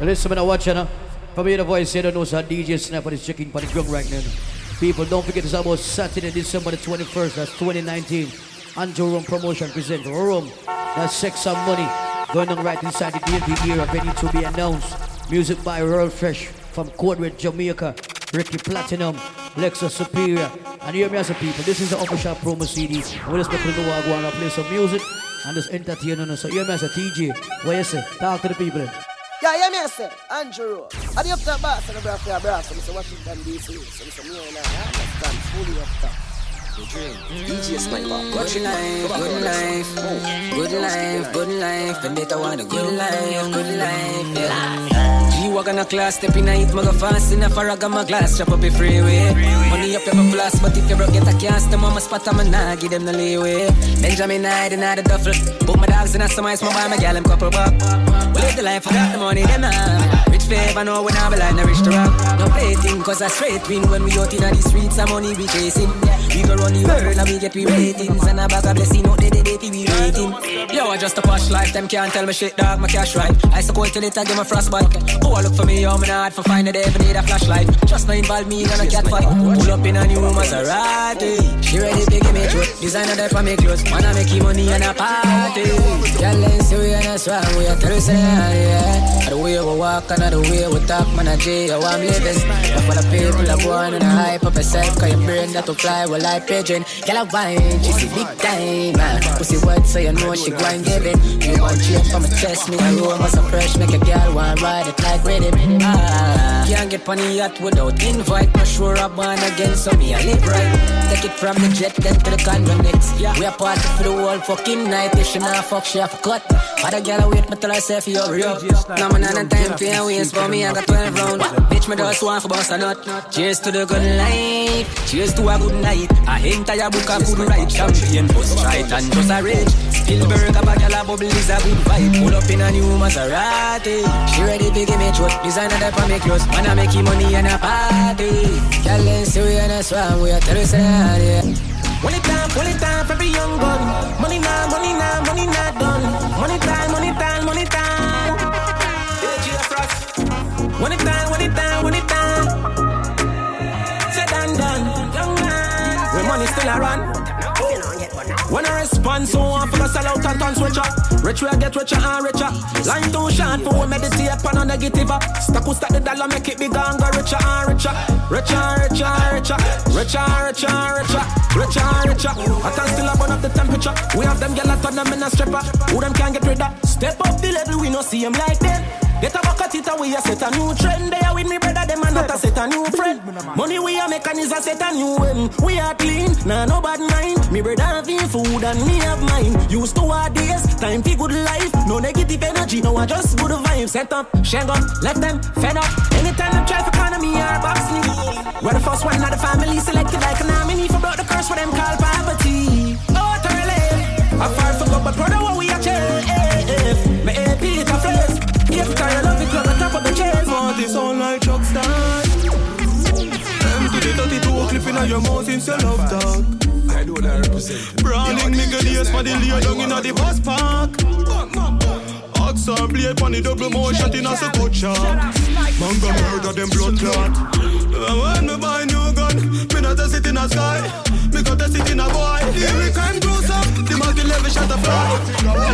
Listen, when I watch you, know, from here the voice, you don't know, so DJ Snap is checking for the ground right now. People, don't forget it's about Saturday, December the 21st, that's 2019. Andrew Rome Promotion present Rome. That's Sex and Money going on right inside the DMV era, ready to be announced. Music by Wurl Fresh from Code Red, Jamaica. Ricky Platinum, Lexus Superior. And hear me as a people, this is the official promo CD. We just people know I want to play some music and just entertain us. So hear me as a TJ. What you say? Talk to the people. Yeah, yeah, me I say, Andrew. Are the up top boss and the your brass? So Mr. Washington DC. So Mr. Me and I understand fully up top. Good life, good life, good life, good life. Vendetta want a good life, good life, yeah. G-Walk on a class, step in a hit, maga fast in a farag my glass, chop up a freeway. Money up, your plus, but if you broke, get a cast, them on my spot, I'm a give them the leeway. Benjamin Hyde in the duffel, put my dogs in a summer, my buy my gal, them couple buck. We live the life, I got the money, them have. Rich flavor, know when I be like, no rich to rock. No play thing, cause I straight win when we out in the streets, some money we chasing. We go run the world, and we get we ratings, and a bag of blessing, out they, they, they, we rating. Yo, I just a posh life, them can't tell me shit, dog, my cash right. I so cold till it, I give my frostbite. Oh, I look for me, yo, me not for find a day, need a flashlight. Just not involve me in a cat fight. Pull up in a new Maserati. She ready to give me truth. Designer that for me clothes. Man, I make you money and a party. Girl, let's see we and a swam. We are tell say, yeah. The way we walk and the way we talk, man, I J, how I'm living. But for the people that want and hype up yourself, cause your brain that to fly, well, like pigeon. Girl, I wine, she see big time, man. Pussy wet, so you know she grind giving. You want chain for my chest, me, I roll my so fresh, make a girl want ride it like rhythm. Ah, can't get funny yet without invite. Not sure I'm born again, so me I live right. Take it from the jet then to the condo next. We are party for the whole fucking night. If she not fuck, she have cut. Other girl wait me till I say for you hurry up. Now man on time for your waist, for me I got 12 round. Bitch me just want for boss a nut. Cheers to the good life. Cheers to a good night. I entire book I could write. Champagne, bust right and just a rage. Spielberg, a bag a bubble is a good vibe. Pull up in a new Maserati. She ready to give me truth. Designer that for me clothes. Man, I make you money and a party. Girl, let's see we and a swam. We are tell you say. Pull it down, pull it down every young gun. Money now, money now, money not done. Money time, money time, money time. Run. When I respond, so I feel sell out and turn switcher. Rich will get richer and richer. Line too short for we meditate on a negative. Stack who stack the dollar, make it bigger and go richer and richer. Richer and richer and richer. Richer and richer and richer. Richer and richer. I can still burn up the temperature. We have them gyal turn them in a stripper. Who them can't get rid of? Step up the level, we no see them like them. Get a bucket it away, set a new trend. They are with me, brother, them and not a set a new friend. Money we are making is a set a new end. We are clean, nah no bad mind. Me brother having food and me have mine. Used to our days, time for good life. No negative energy, no I just good vibes. Set up, shang up, left them, fed up. Anytime them try for economy or box me. We're the first one, not the family selected like a nominee for brought the curse for them called poverty. Oh, thoroughly. I far for God, but brother, what we are the 32 clip in your mouth since your love talk. I do that represent. Brawling nigga days for the lay down inna the bus park. Ox and play on the double motion in a good shot. Man go murder them blood clot. Uh, when me buy new gun, me not a sit in a sky. Me got a sit in a boy. Every crime grows up, the multi level shot a fly.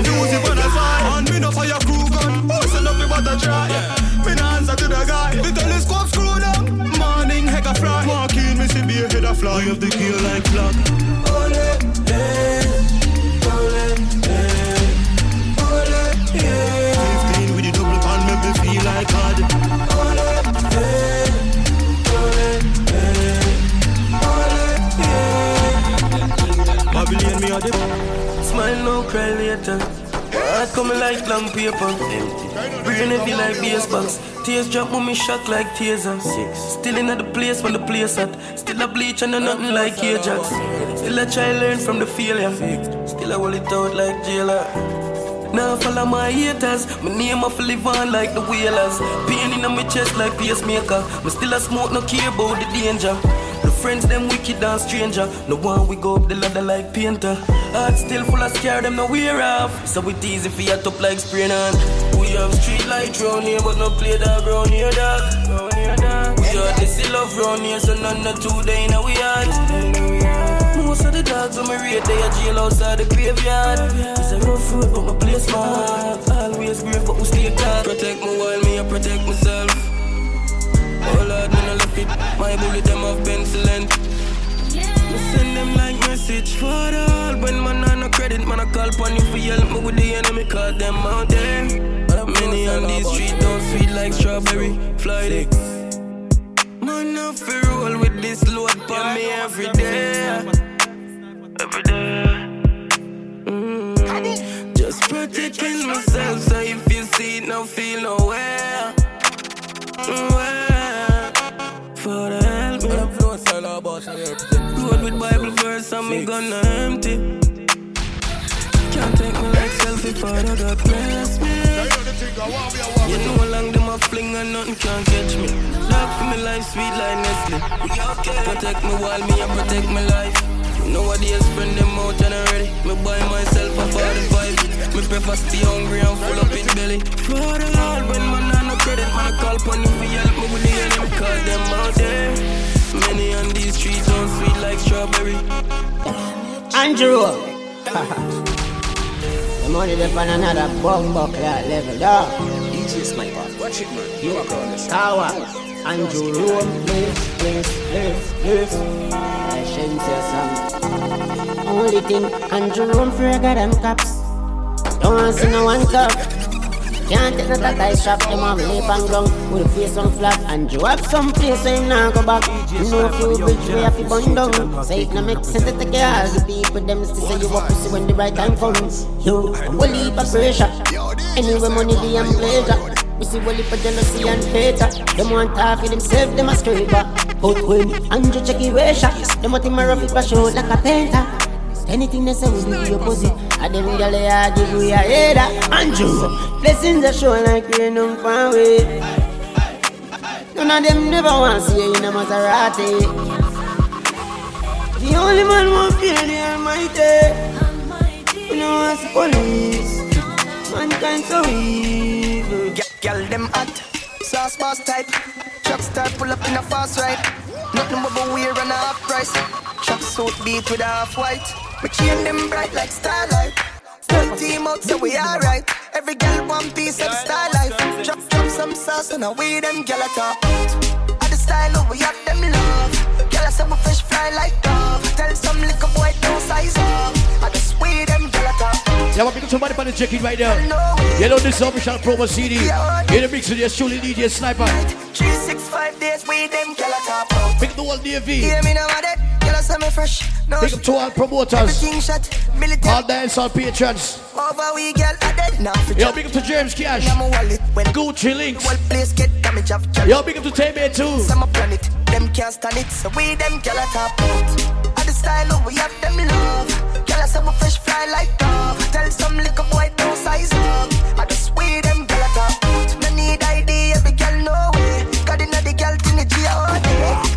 Use it when I fly, and me no fire crew gun. Send up me but I try. Me no answer to the guy. The telescope screw down. Morning heck a fly. Walking me see be a head a fly. Of the kill like flag. Ole, eh, ole, eh, ole, eh. 15 with the double pan make me feel like God. Ole, eh, ole, eh, ole, eh. Babylon me a the Smile no cry later. Heart coming like long paper. Brain heavy like bass box. Tears drop when me shock like taser. Still in the place when the place at. Still a bleach and a nothing like Ajax. Still a try learn from the failure. Still a hold it out like jailer. Now follow my haters. My name off live on like the whalers. Pain in my chest like pacemaker. Me still a smoke, no care about the danger. Friends them wicked and stranger. No one we go up the ladder like painter. Heart still full of scare, them no wear off. So it easy for you top like spraying on. We have street light round here, but no play dog round here, dog. Round here, dog. We are the still love round here, so none of two day now we yard. Most of the dogs on my rate, they are jail outside the graveyard. It's a rough road, but my place smart. Always brave, but we stay calm. Protect me while me, I protect myself. It. My bullet, them have penicillin. Me send them like message for all. When man on no credit, man, I call upon you for help me with the enemy, cause them out there. Many on these streets don't sweet like strawberry. Fly dick. Man, I feel roll with this load for me every day. Every day. Mm. Just protecting myself, so if you see it, no feel nowhere. Nowhere. Bible and me gonna empty. Can't take me like selfie, Father God bless me. You know how long them a fling and nothing can catch me. Love for me life sweet like Nestle. Protect me while me I protect my life. Nowadays spend them out and already. Me buy myself a 45. Me prefer stay hungry and full up in belly. For the Lord, when man on no credit, man I call upon you for help me with the enemy, cause them out there. Many on these streets don't sweet like strawberry. Andrew. the money they on another bomb buckler level, dog. DJ Sniper, watch it, man. You are on this. Tower. Andrew Rome, please, please, please, please. I shouldn't say some. Only thing, Andrew Rome for them cops. Don't want to see no one cup. Can't take no that I strap them on lip and ground with a face on flat and have some place so him now go back. You know few bridge way have to burn down. Say it no make sense to take all the people them still say you to see when the right time comes. You leave a pressure. Anyway money be and pleasure. We see what for jealousy and hater. Them want talk for themselves, them a back. But when Andrew check it way shot, them want him a rough it for show like a painter. Anything they say will be the opposite. I them gyal they a give we a header. Andrew, blessings are show like rain on far away. None of them never want to see you in a Maserati. The only man who fear the Almighty. You know as police, mankind so evil. Girl, them hot, sauce boss type. Truck start pull up in a fast ride. Nothing but wear and a half price. Truck suit beat with a half white. Me chain them bright like starlight. Full team out, so we alright. Every girl one piece of life. Drop, drop some sauce and away them gyal top. At the style of we have them love. Gyal a say we fish fly like dove. Tell some little boy don't size up. I just way them gyal top Yeah, we're somebody on the check-in right now. You know this is official promo CD. In the mix with your Shuli DJ Sniper. 365 days we them gyal a top out. Pick up the whole DV. Yeah, me now, that gyal a me fresh. No Pick up to all promoters. Shot. All dance, all patrons. Over we gyal a dead now. for Yo, big up to James Cash. Now my wallet when Gucci Links. whole place get damage of gyal. Yo, big up to Tame too. Some a planet, them can't stand it. So we them gyal a top out. At the style we have them love. Say we fresh fly like dove. Tell some little boy don't size up. I just we them gyal a top. No need ID, every gyal know way. God inna the gyal thing the G all.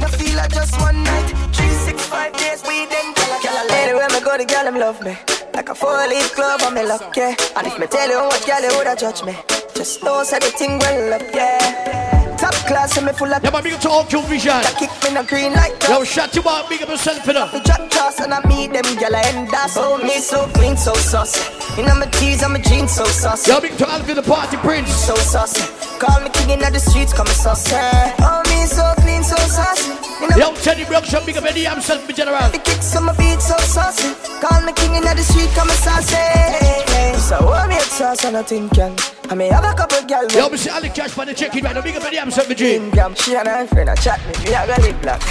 No feel like just one night. Three six five days we them gyal a Anywhere me go, the gyal them love me. Like a four-leaf glove on me luck, yeah. And if me tell you what gyal you woulda judge me, just know say the thing well up, yeah. Top class, and me full of Yeah, man, big up to all Q Vision. kick me no green like Yo, shut you up, big up yourself, you know. the jack toss and I meet them gyal end up Oh me so clean so saucy In my tees and my jeans so saucy Yo, big up to Alvin the Party Prince. So saucy Call me king in the streets come saucy Oh me so clean so saucy In Yo, Teddy Brookshire, big up Eddie himself, in general. the kicks on my beat so saucy Call me king in the street come saucy So oh me a sauce and I think can I may have a couple gyal Yo, Mr. Ali Cash for the check-in right now. Big up Eddie himself, in G. Gram, she and her friend a chat me, me a go live black.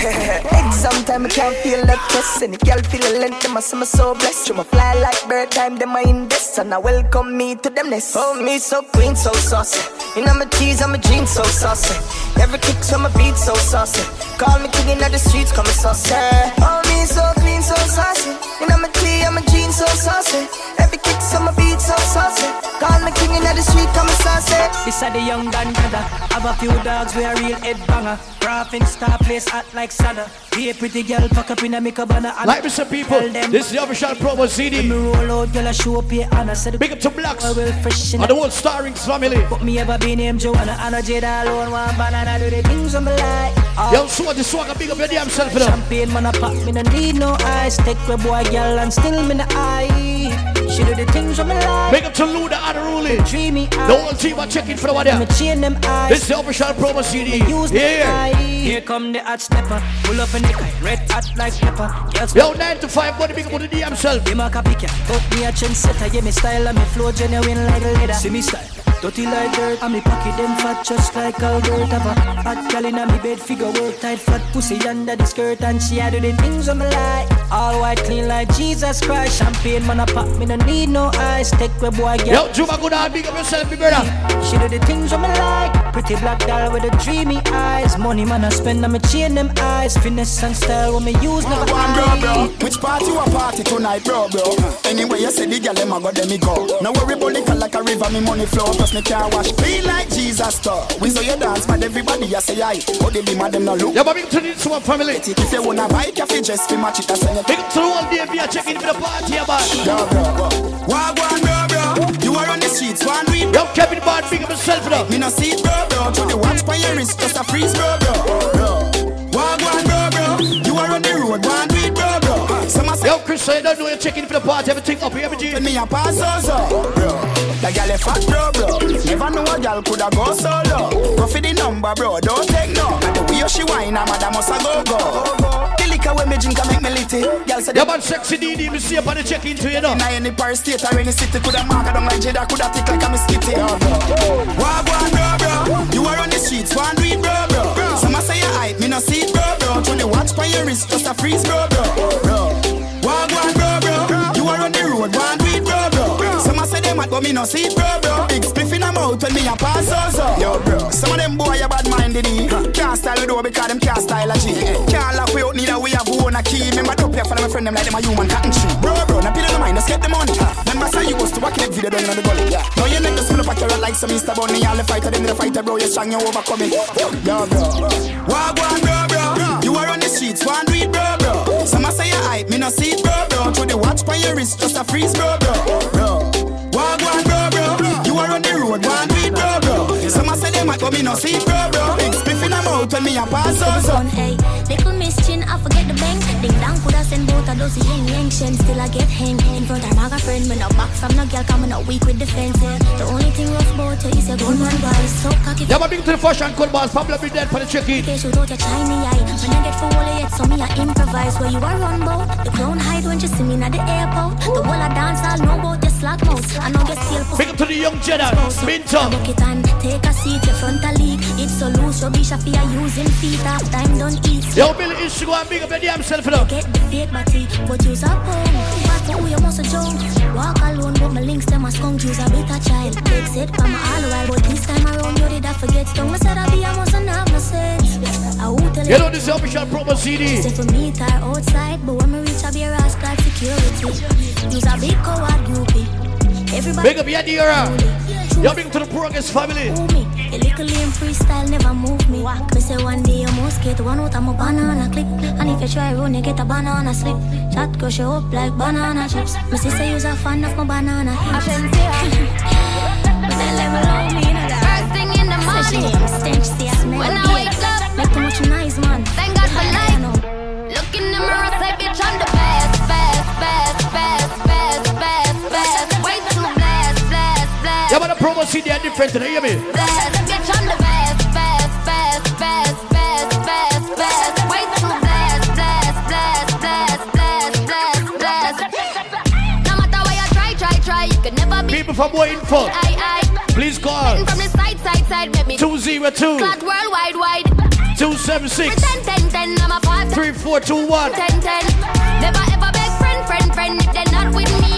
Time, I can't feel that stress. Any girl feel a length, them a say me so blessed. Through my fly like bird time, them I invest. And I welcome me to them nest. Oh, me so clean, so saucy. In my tees, and my jeans so saucy. Every kick so my beat so saucy. Call me king in the streets, come saucy. Oh, me so clean, so saucy. In my tee, and my jeans so saucy. Every kick, some beat so saucy. Call me king in the street, come saucy. This are the young Dan brother. Have a few dogs, we a real head banger. Raffin star place hot like Sada. Be a pretty girl, pack up in a make a. Like me some people, this is the official promo CD. Me roll out, girl, I show up here, and I said, Big up to Blacks. Fresh and the whole Starrings family. But me ever be named Joanna, and I Jada alone, one banana, do the things on my life. Yo, so the swagger, big up your damn self, Champagne, man, I pop, me no need no ice. Take a boy, girl, and still me the eye. She do the things on my life. Big up to Luda and Ruli. Dreamy The whole team are checking for over there. Me chain them eyes. This is the official promo CD. Use Here. Here come the hot stepper. Pull up in the car, red hot like pepper. Yes, Yo, 9 to 5, what the big up the DM self. Be my copycat. Put me a trendsetter. Yeah, me style and me flow genuine like leather. See me style. Dirty like dirt, and me pocket them fat just like Albert Have a hot gal inna me bed, figure work tight, fat pussy under the skirt, and she a do the things on me like. All white, clean like Jesus Christ. Champagne man a pop, me no need no ice. Take where boy get. Yo, Juma, good on, big up yourself, big brother. She do the things on me like. Pretty black girl with the dreamy eyes. Money man I spend, and me chain them eyes. Finesse and style when me use never One bro, bro. Which party you a party tonight, bro, bro? Anyway, you say the girl them a go, them me go. No worry about liquor like a river, me money flow. Plus me car wash clean like Jesus store. We saw you dance, but everybody a say aye. Oh, they be mad them no look. Yeah, but big to this one family. If you wanna buy coffee, just fi match it a send it. Big to the whole day, be a checking for the party, yeah, man. Yo, bro, Wag one, bro, bro. You are on the streets, one read. Yo, Kevin Bond, big up yourself, bro. Me no see it, bro, bro. To the watch by your wrist, just a freeze, bro, bro. Bro, wag one, bro, bro. You are on the road, one read, bro, bro. Some a say, Yo, Chris, you don't know you're checking for the party, everything up here, every G. me a pass oh, also, bro. The girl a fat, bro, bro. Never know a girl coulda go solo. Go for the number, bro. Don't take no. And the way she whine, a madam must a go go. The liquor when me drink a make me litty. Girl say Yeah, man, sexy DD, me see up on the check into you, know. In any Paris state or any city, coulda mark a down like Jada, coulda tick like a mosquito. Wag one, bro, bro. You are on the streets, one read, bro, bro. Some say you hype, me no see it, bro, bro. To the watch by your wrist, just a freeze, bro, bro. Bro, wag one, bro, bro. You are on the road, one read, bro, bro. Say them mad, but me no see it, bro, bro. Big spliff in a mouth when me a pass, so, so. Yo, bro. Some of them boy a bad minded, eh. Can't style with door because them can't style a G. Can't lock we out, neither we have own a key. Remember, don't play for them, friend them like them a human cotton tree. Bro, bro, now pay the mind, let's get the money. Remember, say you was to walk in the video down in the gully. Now your neck just full up a carrot like some Easter bunny. All the fighter, them the fighter, bro. You're strong, you overcome it. Yo, bro. Wag one, bro, bro. You are on the streets, one read, bro, bro. Some a say you hype, me no see it, bro, bro. To the watch by your wrist, just a freeze, bro, bro. A say them hype, but me no see bro. Big spliff in a mouth when me a pass, so, so. Son, hey, little miss chin, I forget the bang. Ding dong, coulda send both of those yang yang shen. Still I get hang in front of my friend. Me no back from no girl, coming out weak with defense. Yeah. The only thing rough about you is your gun man voice. So cocky. Yeah, man, big to the first and cold balls, Pablo be dead for the check-in. They shoot out your shiny eye. When I get full of yet, so me I improvise. Where you are run bout. The clown hide when you see me at the airport. The whole I dance, I'll know about the slack mouth. I know get still Big up to the young Jedi, Minton. Book it and take a seat, your front a leak. It's so loose, rubbish, I using feet. Half time don't eat. Yo, Billy is to go and big up your damn self, you. Get the fake body, but use a phone. Back for who you must jump. Walk alone, but my links them a skunk. Use a bitter child. Take set from my all while, but this time around you did I forget. Stung me said I be a must have no sense. I will tell You You know this is official promo CD. Say for me, tar outside, but when me reach, I be a rascal security. Use a big coward groupie. Everybody. Big up your dear. Yo, big up to the Progress family. A little lame freestyle never move me. Me say one day you must get one out of my banana clip. And if you try run, you get a banana slip. Chat crush you up like banana chips. Me sister use a fan of my banana hips. But they level on me, you know that. First thing in the morning, stench, see I smell when I wake up, Make too much noise, man. thank God for life. Look in the mirror, say, bitch, I'm the best, best, Yeah, but the promo CD are different, you hear me? The. People from more info, I, I. please call From the side, side, side, me 202 Clot worldwide, wide. 276 Pretend, ten, ten, I'm a five, 3421. ten, ten. Never ever beg friend, friend, friend. If they're not with me,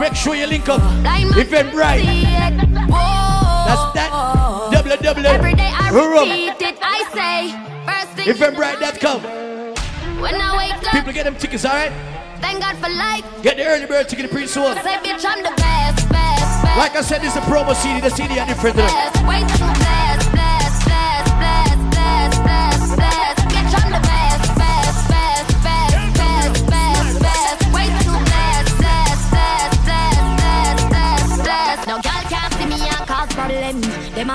Make sure you link up. If man Event right. see it. Whoa. That's that. www. Every day I repeat it. I say first thing. Eventbrite.com. When I wake up. People get them tickets, alright? Thank God for life. Get the early bird ticket pretty soon. Say, bitch, I'm the best, best, best. Like I said, this is a promo CD. The CD are different. Best,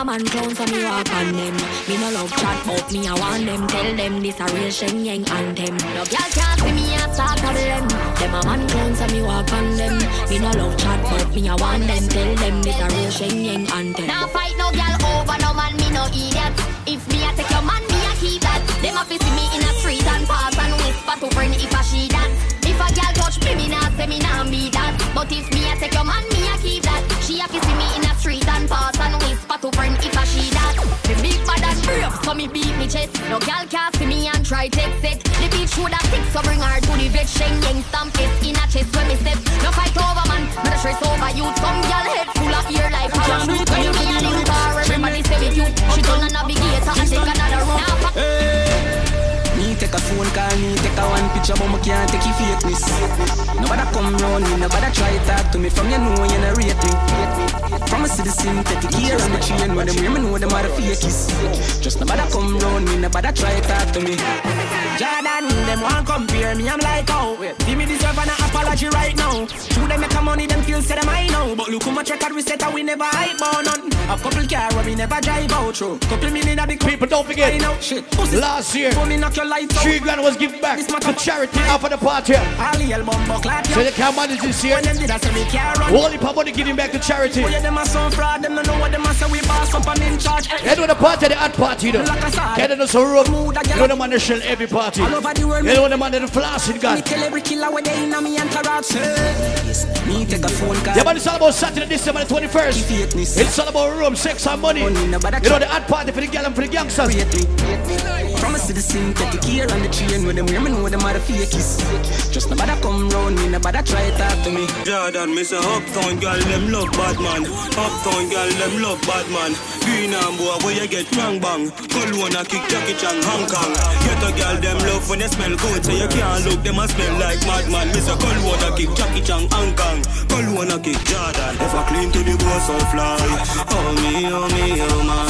man clown so me walk on them. Me no love chat but me I want them. Tell them this a real Shen Yeng anthem. No girl can't see me and start problem. Them a man clown so me walk on them. Me no love chat but me I want them. Tell them this a real Shen Yeng anthem. Now fight no girl over no man me no idiot. If me I take your man me I keep that. Them a fi see me in a street and pass and whisper to friend if I she touch me me nah say me nah be that. But if me I take your man me I keep that. She a see me in a street and pass and whisper to friend if I she that. Me big bad and brave so me beat me chest. No girl can see me and try take set. The bitch woulda sick so bring her to the vet. Shen Yeng stamp it in a chest when me step. No fight over man, no the stress over you. Some girl head full of ear like parachute. When me a new car, everybody say with you. She turn a navigator and take another road. A phone call, me take a one picture, but me can't take your fakeness. Nobody come round me, nobody try talk to me. From you know you not rate me. From a citizen, take the gear on the chain. When them me know them are the fakies. Just nobody come round me, nobody try talk to me. Jordan, them want compare me, I'm like, oh Give me deserve an apology right now True, them make a money, them feel say them I know But look how much record we set and we never hype on none A couple car where we never drive out through Couple million at the People don't forget, I know, shit Pussy. last year, me knock your lights three grand was given back to charity after the party. Ali el bombo clap So they can't manage this year. When them did I say me can't run Holy pop money giving back to charity. Oh, them a some fraud Them don't know what them a say We boss up and in charge They do the party, the hot party, though. Get in the room. You know the man that shell every party. All over the world You know the man that the flossing Me tell every killer where they in a me entourage Me take a phone call. Yeah, but it's all about Saturday, December the 21st. Fakeness. It's all about Rome, sex, and money. Money, You know the hot party for the girl and for the gangsters. Rate me. From a citizen, take the gear on the chain. When them hear me know them are the fakies. Just nobody come round me, nobody try talk to me. Jordan, me say uptown girl them love bad man. Uptown girl them love bad man. And boy where you get bang bang. Cologne a kick Jackie Chan Hong Kong. Get a girl them love when they smell good, so you can't look them a smell like madman. Me Cologne a kick Jackie Chan Hong Kong. Cologne a kick Jordan. If I clean to the boss so fly. Oh me, oh me, oh my.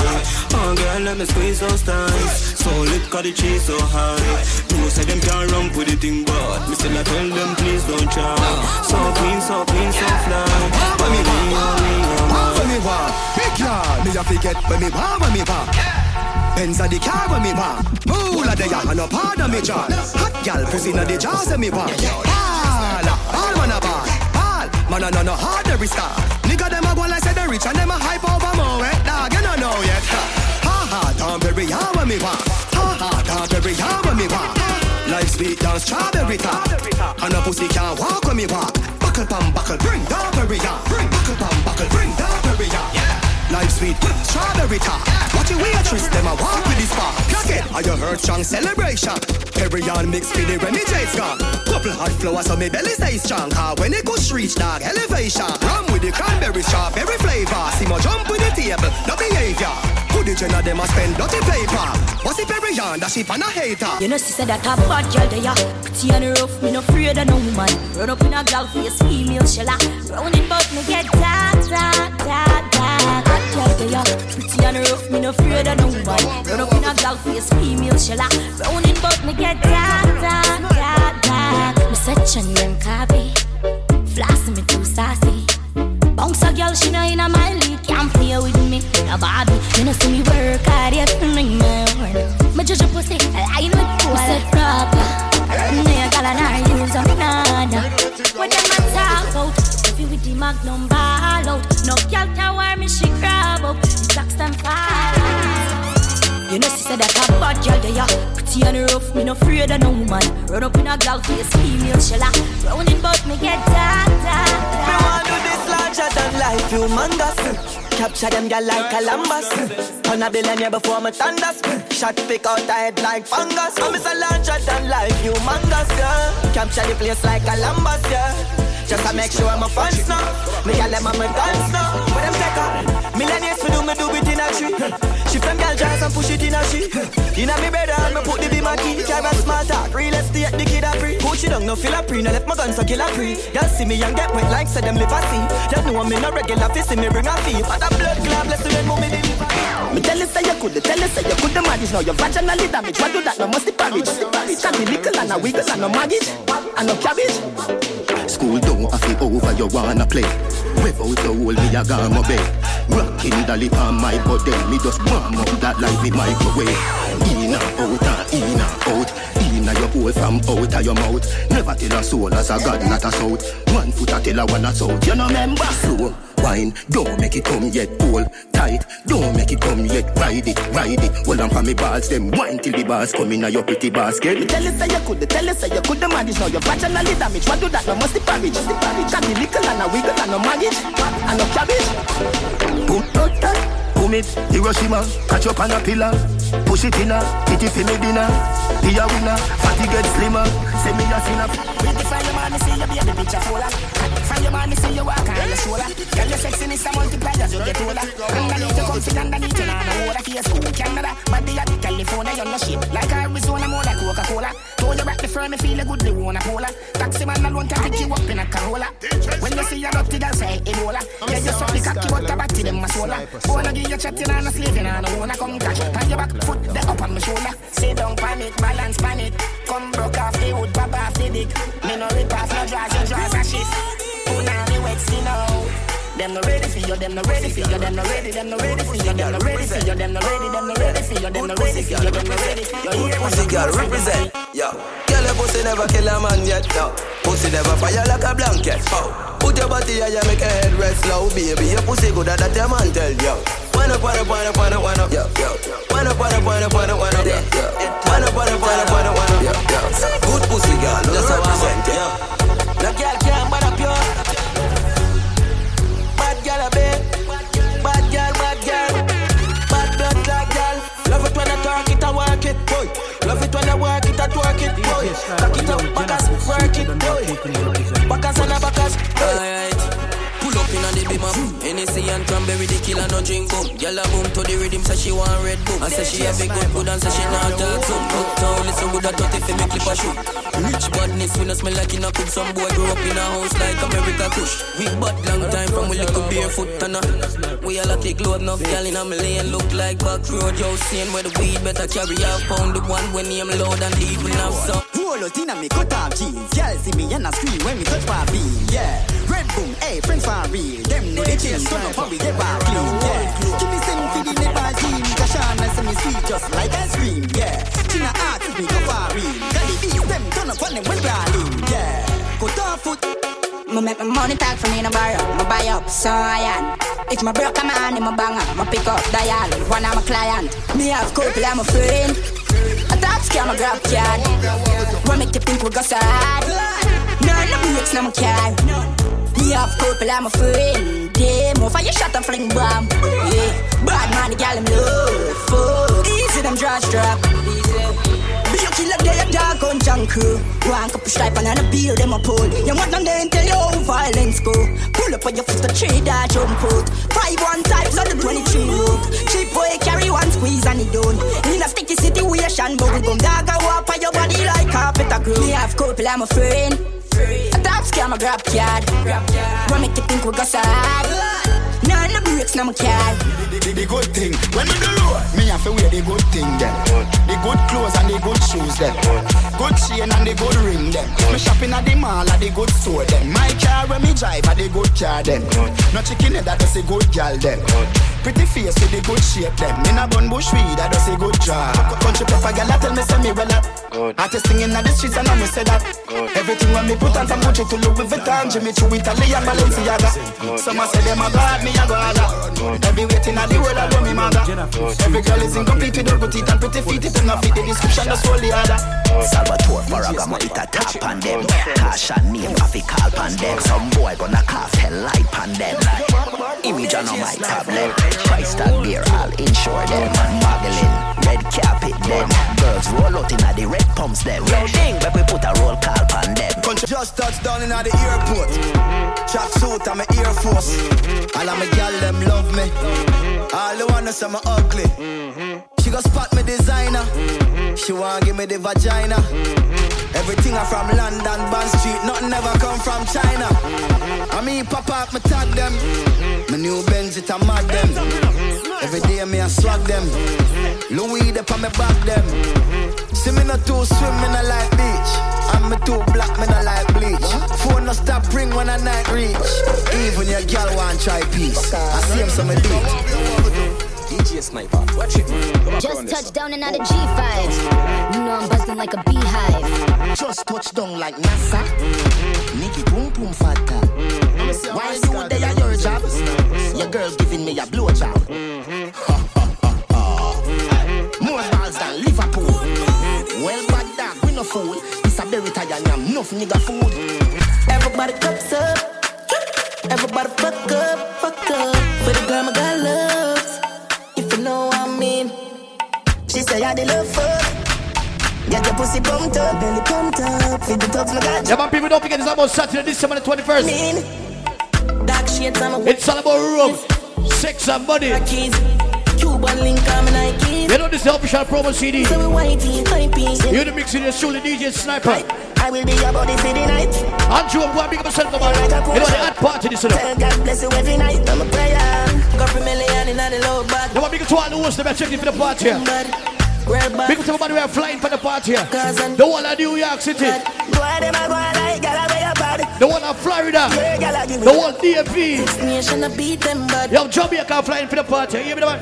Oh girl, let me squeeze those thighs. So lit 'cause the cheese so high. No say them can't run with the thing, but me still I tell them please don't try. So clean, so clean, so fly. Oh me, oh me, oh my. Yard, me a forget when me want, when me want. Benz a the car when me want. Moolah the yard and no part of me jaw. Hot gal pussy inna the jaws when me want. Ball, ball man a ball, ball. Man a no no hard every star. Nigga them a go like say they rich and them a hype over more. Eh, dog you no know yet. Ha ha, Tom Perry yard when me want. Ha ha, Tom Perry yard when me want. Life sweet down strawberry top. And a pussy can't walk when me walk. Buckle pam buckle, bring down Perry yard. Bring buckle pam buckle, bring down Perry yard. Life sweet, strawberry top. Watch your waitress, them a walk with this bar. Clock it, are you heard strong celebration? Perrion mix with the Remy J's gone. Couple hot flowers so me belly stay strong. Car when it goes reach dog elevation. Rum with the cranberry strawberry flavor. See my jump with the table, no behavior. Who the gen of them a spend dirty paper? What's the Perrion that she fan a hater? You know, she said that a bad girl they are Pretty and rough, me no afraid of no woman Run up in a gal face, female shella Rounding bout me get dark, dark Hot girl they are Pretty and rough, me no afraid of no woman Run up in a gal face, female shella. Rounding bout me get dark, dark, dark, dark Me a name copy Floss me too sassy. Bounce a girl, she know in a my league Can't play with me, a Barbie. You know see me work hard, yeah, for me, man Me judge a pussy, I know it Me set proper. Me a gal and I use a nana When them a talk out With the magnum ball out No girl can wear me, she grab up The blocks them fall you know, she said that a bad girl they are Pretty and rough, me no afraid of no woman Run up in a gal face, female shella Rounding bout me get dark, dark, Me dark want do this larger than life, humongous. Capture them girl like Columbus. Turn a billionaire before me thunders. Shot pick out the head like fungus. I'm a larger than life, humongous, yeah. Capture the place like Columbus, yeah. Just to make sure I'm a fun now. Me girl them on my guns now. When them take up, millionaires for do me do it in a tree. Shift them girl jazz and push it in a she. In a me bed and me put the beam a key. Carry small talk, real estate the kid a free. Push she don't know feel a pre, no left my gun so kill a pre. Y'all see me and get wet like say them live a see. Y'all know I'm in a regular fist, me bring a fee. But a blood clot, bless you mommy deliver. Me you could, tell you say you could manage. Now your vaginally damage. What do that? No must be parage. Chat me little and a wiggle and no maggot and no cabbage. School don't have to over, you wanna play. Without the hole, me a gamma bay. Rocking the lip on my body, me just warm up that like me microwave. In and out, and in and out. In your hole from out of your mouth. Never tell a soul as a god, not a south. One foot a tell a one a south. You know remember? Slow wine, don't make it come yet. Hold tight, don't make it come yet. Ride it, ride it. Hold on for me balls, them wine till the bars come in your pretty basket. Me tell you say you could, tell you say you could manage. Now your vaginally damage. What do that? No must be parage. Be parage. Got the little and a wiggle and no maggot and no cabbage. Boom, boom it, Hiroshima, catch up on a pillar. Push it in a, hit it for me dinner. Be a winner, fatty get slimmer. Send me a sinner. Wait to find man, see your baby picture fuller. Find your me see you walk on your shoulder. Girl, your sexiness a multiplier, you get older. Underneath you comfy, underneath you nah no water. Face cool, Canada, body at California, you're no shit. Like Arizona, more like Coca-Cola. Told you back the firm, me feel a good, they wanna cola. Taxi man alone can pick you up in a Corolla. When you see a dirty girl, say Ebola. Yeah, you suck the cocky, but the body them a sola. Wanna give you chatting and a slaving and I wanna come catch. On your back foot, the up on my shoulder. Sit down, panic, balance, panic. Come broke off the wood, pop off the dick. Me no rip off, no draws, your draws a shit. Them no ready for you, them no ready for you, them no ready, them no ready for you, them no ready for you, them no ready, them no ready for you, them no ready for you, them no ready. Yo, here Pussy girl represent, yo. Girl, your pussy never kill a man yet, no. Pussy never fire like a blanket, oh. Put your body on you, make your head rest slow, baby. Your pussy good at that your man tell you. Wind up, wind up, wind up, wind up, wind up, yo, yo. Wind up, wind up, wind up, wind up, wind up, yo, yo. Wind up, wind up, wind up, wind up, wind up, yo, yo. Good pussy girl, just how I represent, yo. No girl Love it when I work it, I twerk it, boy. Cock it up, backers, work it, boy. Backers and a backers, Alright. Pull up in on the beam. Hennessy and cranberry, the killer no drink up. Gyal a boom to the rhythm, say she want red boom. I say she have a good good and say she not talk some. Uptown, listen good at 30 for me clip a shoot. Rich badness, we no smell like in a cook. Some boy grew up in a house like America Kush. We bad long time from we little barefoot and a. We all a take load enough, gyal in a million look like back road. Yo, seeing where the weed better carry out. Pound the one when name loud and deep enough, so. Roll out inna me cut off jeans. Girl see me and I scream when me touch my beam. Yeah, red boom, hey friends for real. Them know the chase up and we get back clean. Yeah, give me some for the never team. Kashana say me sweet just like ice cream. Yeah, China ask me go for real. The beats them turn up when them when brawling. Yeah, cut off foot. Me make my money talk for me in a no borrow. Me buy up, so I am. If my broke a man, I'm a banger. Me pick up dial, one of my client. Me have couple, I'm a friend. A top scam, a grab card. What make you think we go sad? No, no breaks, no my car. Me have couple, I'm a friend. Damn, off your shot and fling bomb. Yeah, bad man, the gal, I'm love. Fuck, easy, them draw strap. Be a killer, they a dog on junk crew. One couple stripe and a beer, them a pull. You want them then tell you how violence go. Pull up on your foot, the tree that jump out. Five one types on the 23 road. Cheap boy carry one squeeze and he done. In a sticky situation, we gon' dog a walk on your body like carpet a grow. Me have couple, I'm a friend. A top scam, a grab card. What make you think we go sad? None of breaks, no my car. The, the good thing, when we do road, me have to wear the good thing then. The good clothes and the good shoes then. Good chain and the good ring then. Me shopping at the mall at the good store then. My car when me drive at the good car then. No chicken head that does a good gal then. Pretty face with the good shape them. In a bun bush weed that does a good job. Country proper gal that tell me say me well up. Artist singing at the streets and I me say that. Everything when me put on from Gucci to Louis Vuitton, Jimmy Choo, Italy and Balenciaga. Some a say them a god, me a go other. Every waiting at the world I do me mother. Every girl is incomplete with her good teeth and pretty feet. It do not fit the description, that's all the other. Salvatore Ferragamo it a tap on them Tasha name have a call on them Some boy gonna cough hell light on them Image on my tablet Price tag beer I'll insure them Muggling Red carpet them Girls roll out in the red pumps them Yo ding but we put a roll call on them just touched down in the airport. Track suit and my Air Force. All of my gal them love me. All the wanna say me ugly. She go spot me designer. She wanna give me the vagina. Everything I from London, Bond Street, nothing ever come from China. I mean, pop up, me tag them. My new Benz, it a mad them. Every day me I swag them. Louis, they on me back them. See me not too swim, me not like beach. I'm me too black, me not like bleach. Phone no stop ring when I night reach. Even your girl want try peace. I see him some do it. DJ Sniper, watch it. Just touched down and out of G5. You know I'm buzzing like a beehive. Just touched down like NASA. Nicky boom boom fatta. Why you there at your job? Your girl giving me a blow fool. It's a berry tie and yam, enough nigga food. Mm-hmm. Everybody cups up. Everybody fuck up, fuck up. For the girl my God loves. If you know what I mean. She say I the love fuck. Get your pussy pumped up, belly pumped up. Feed the thugs my God. Yeah, man, people don't forget it's about Saturday, December the 21st. Mean. Dark shades on my It's all about Rome, sex and money. Cuban link on my Nike. You know this is the official promo CD. So we whitey. You're the mixing your surely DJ Sniper. I will be your body for the night. Andrew, I'm going to big up yourself, man. You know the hot party this, you. Tell God bless you every night. I'm a prayer. Got a million in the low bag. You want up to all the hosts that are checking for the party here. Big up to everybody who are flying for the party here. The one at New York City. The one at Florida. The one but Yo, Jamaica flying for the party. You hear me, man?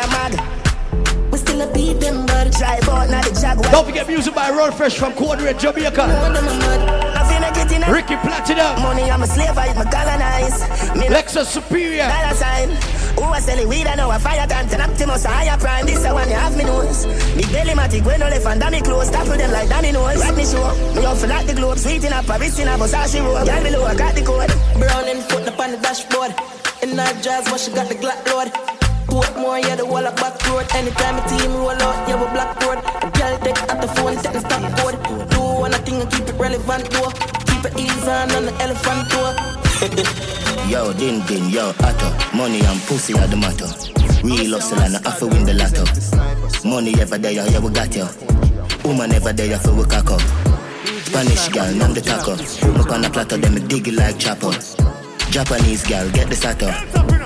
A. We still a beat them, but drive out now the Jaguar. Don't forget music by Wurl Fresh from Quadrant, Jamaica. Ricky Platinum. Money, I'm a slave, I eat my colonize. Me Lexus Superior. Dollar sign. Who I selling weed, I know a fire tank. And Optimus, a higher prime. This a one you have me nose. Big belly matic, when no left and dummy close. Tackle them like Danny knows. Rap me show. Me off like the globe. Sweet in a Paris in a Versace robe. Girl below, I got the code. Brown and foot up on the dashboard. In that jazz, but she got the Glock load. Portmore, yeah, the wall of back road. Anytime a team roll out, yeah, we black road. A girl take at the phone, take the stop code. Do one thing and keep it relevant, though. It easy on the elephant tour. Yo, din din, yo, atto. Money and pussy are the matter. Real hustle and I have to win the lotto. Money ever there, yeah, we got you. Woman ever there, for we cock up. Spanish girl, name the taco. Up on the platter, them dig it like chopper. Japanese girl, get the sato.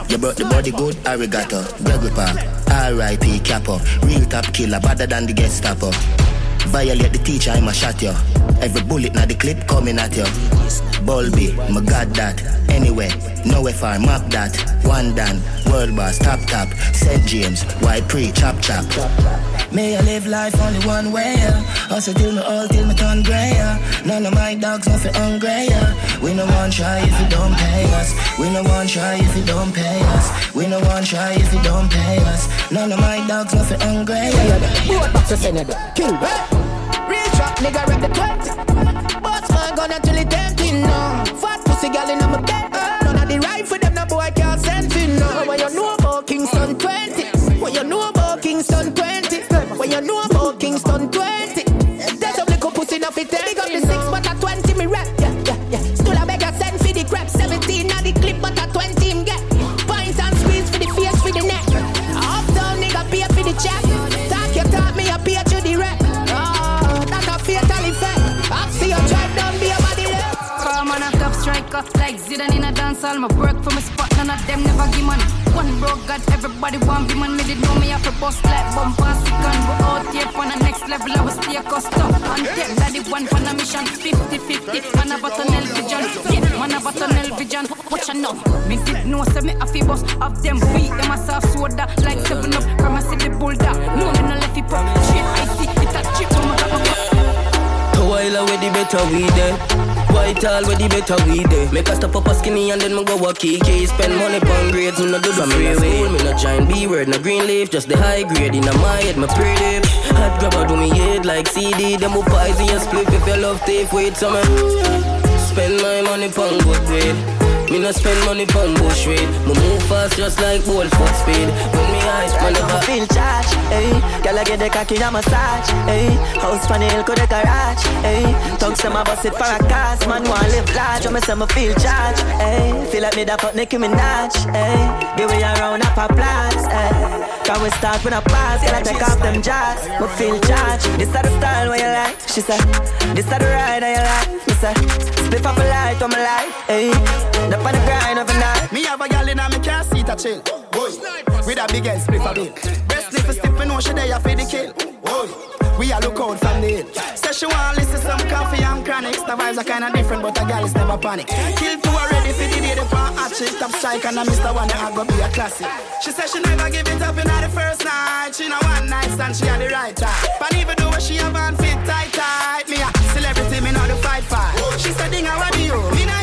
You brought the body good, arigato. Gregory Park, R.I.P. Capo. Real top killer, better than the Gestapo. Violate the teacher, I'ma shot you. Every bullet na the clip coming at you. Bulby, my god that. Anyway, no FR, map that. One dan, world boss, top top. St. James, white pre, chop chop. May I live life only one way, yeah. Also till me old, till me turn grey, yeah. None of my dogs nothing hungry, yeah. We no one try if you don't pay us. We no one try if you don't pay us. We no one try if you don't pay us. None of my dogs nothing hungry, yeah. Boat back to Senegal. King. Reach up, nigga, rep the 20. Boss man gonna till it empty, no. Fat pussy gal in my bed. None of the right for them, no boy can't send for no. When you know about Kingston 20. When you know about Kingston 20. When you know about Kingston 20. There's a little pussy now fit Big up the six, but a 20 me rap. Yeah, yeah, yeah. Still a beg a send for the crap. 17 now the clip, but a 20 him get. Point and squeeze for the face, for the neck. Uptown nigga pay for the check. Talk your talk, me a pay to the rep. Oh, that a fatal effect. I see you drive down, be a body left. Come on a top striker Zidane in a dance hall My work for my spot None of them never give money. One broke God Everybody want be man Me did know me have to bust like and second But out here on the next level I will stay custom. And take the one for a mission. 50-50 Man have a tunnel vision Yeah, man have a tunnel vision Watch now. Me did know say me have to bust. Of them beat them a soft soda Like 7 up From a city bulldog No me no left it pop Shit I see It a chip from a A while away the better we there. Eh. White all where the better we there. Make a stop up a skinny and then me go a kiki. Spend money on grades, me no do the freeway. Me no giant B word, no green leaf, just the high grade in my head, my pretty. Hot grabber do me head like CD. Them who poison your split if you love tape weight. So me spend my money on good weed. Me no spend money on bush weed. Me move fast just like Bolt foot speed. When me eyes, man, I feel charge, Hey, Girl, I get the cocky a massage, eh? House the hill, go the garage, eh? Talk some bust it for a cast, man, wanna live large. I me say me feel charge, Hey, Feel like me da fuck Nicki Minaj, eh? The way around up a blast, Hey. Can we start with a pass? Can I take off them jars? We feel charged. This is the style where you like. She said, This is the ride that you like. Me say, Split up a light on my life. Hey, up on the grind of a night. Me have a gal in a me car seat a chill. Boy, with a big ass split a bill. Best slip a stiff, me know she there for the kill. Boy. We a look out from the hill. Say she want listen some coffee and chronics. The vibes are kinda different, but a girl is never panic. Kill two already for the day the pan it. Top strike and miss the one that go be a classic. She said she never give it up in the first night. She know one night stand, she had the right time. But even though she have on fit tight tight, me a celebrity, me know the fight fight. She said, "Ding, I want you, me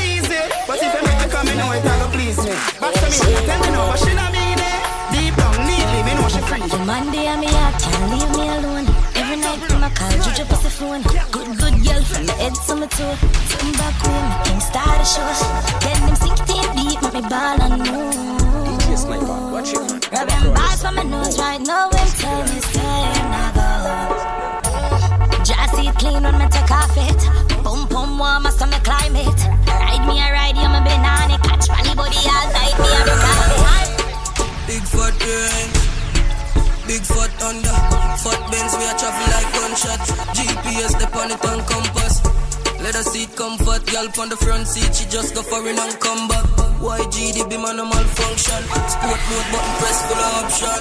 know it, go please me." But to me, tell me no, but she not mean it. Deep down, neatly, me know she free. Monday, I'm here, can't leave me alone. Every night to my call, Juju pussy phone. Good, good girl from the head to my toe. Sitting back with me, king start a show. Get them 16 deep, make me ball and move. DJ Sniper, watch it. Grab them bars from my nose right now and tell me, say, I go. Just see it clean when me take off it. Boom, boom, warm, so me climb it. Ride me, I ride you, my Catch funny body all night, me, I be Big foot ring. Big fat under, fat bends we are travel like gunshot. GPS step on it on compass. Let her seat comfort, girl on the front seat, she just go for in and come back. YG, the be man a malfunction. Sport mode button press full of option.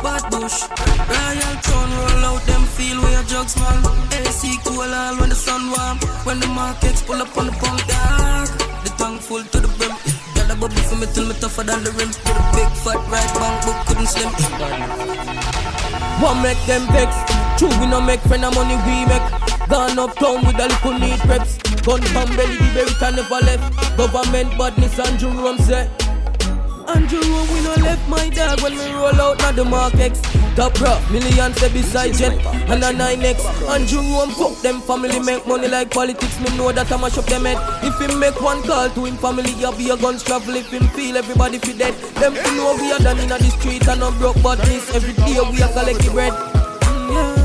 Bad bush, Royal Crown roll out them feel where your jugs man. AC cool all when the sun warm. When the markets pull up on the pump dark. The tongue full to the brim. A bubble for me till me tougher than the rim. With a big fat right bank book couldn't slim. One make them vex. True, we no make friend of money, we make. Gone uptown with a little need preps. Gun from belly, the berry can never left. Government badness Andrew Rome say. Andrew we no left my dog when we roll out now the markets. Top rock, millions say beside jet and a 9x. Andrew, I'm fuck them family, make money like politics. Me know that I mash up them head. If him make one call to him family, you be a guns travel. If him feel everybody fi dead, them fi know we are done in the street and no broke badness. Every day we are collect bread. Mm, yeah.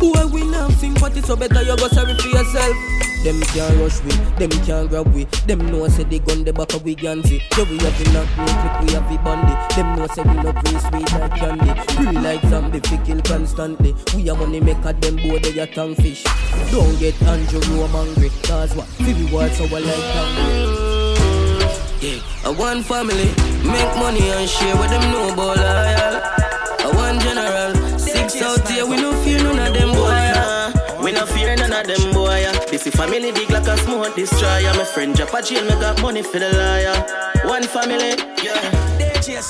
Boy, we now sympathy, so better you go sorry for yourself. Them can't rush we, them can't grab we. Them know say they gun the back of we ganzi. So we have to knock me click, we have the bandy. Them know say we no free sweet like candy. Free like zombie, fi kill constantly. We a money make at them boy they a tongue fish. Don't get Andrew Rome angry, cause what? We words so I like hungry. Yeah, a one family, make money and share with them about loyal. A one general, six out here, we no fear none of them. We no fear none of them boy. This is family big like a smoke destroyer. My friend drop a jail, me got money for the liar. One family, yeah.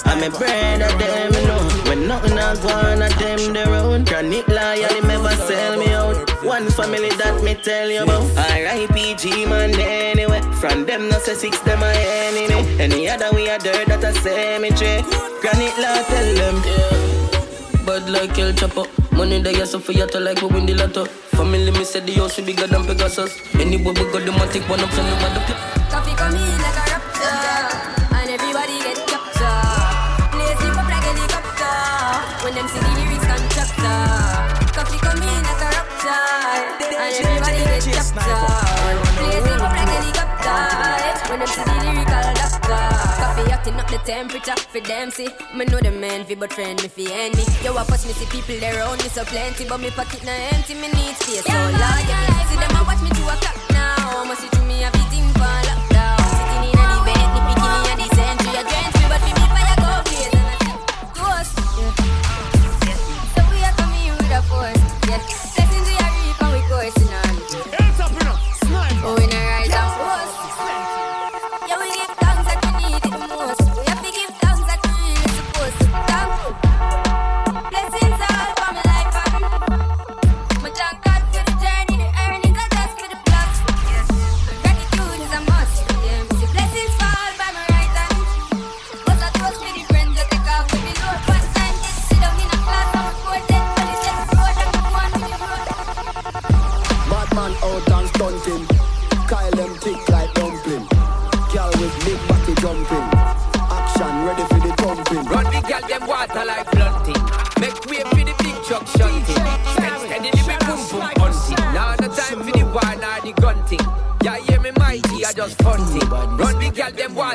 I'm a brand of them, you know. When nothing I one of them their own. Chronic loyal, never sell me out. One family that me tell you about. R.I.P.G. man anyway. From them not say six them my enemy. Any other we are dirt that a cemetery. Granite law tell them. Yeah. Bad like El Chapo. Money that you suffer, you to like we win the lotto. Family me said the house will bigger than Pegasus. Anyway we got the man take one up, so nobody play. Coffee come in like a raptor, and everybody get captured. Blaze it up like a helicopter when them see the lyrics contractor. Coffee come in like a raptor, and everybody get captured. Blaze it up like a helicopter when them see the Coffee acting up the temperature for them see. Me know the man fi but friend me fi enemy. Yo, I pass me see people there around me so plenty, but me pocket na empty. Me need space so large. See them a watch me to a clock now. Must see to me a beating for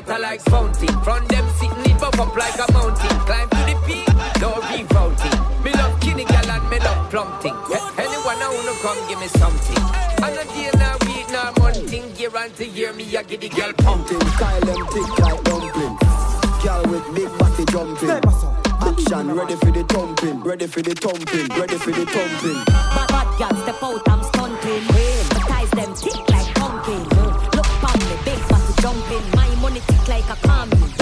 I like fountain. From them sitting it buff up like a mountain. Climb to the peak, no revolting. Me love kinny gal and me love plumping. Anyone I wanna come give me something. And a deal now week now monthing. Year on to hear me I get the girl pumping. Style them thick like dumpling. Girl with big body jumping action. Ready for the thumping, ready for the thumping, ready for the thumping. Bad, bad girl, step out, I'm stunting. Hey. The ties them thick like pumpkin. Pon me, big body jumping. My money tick like a common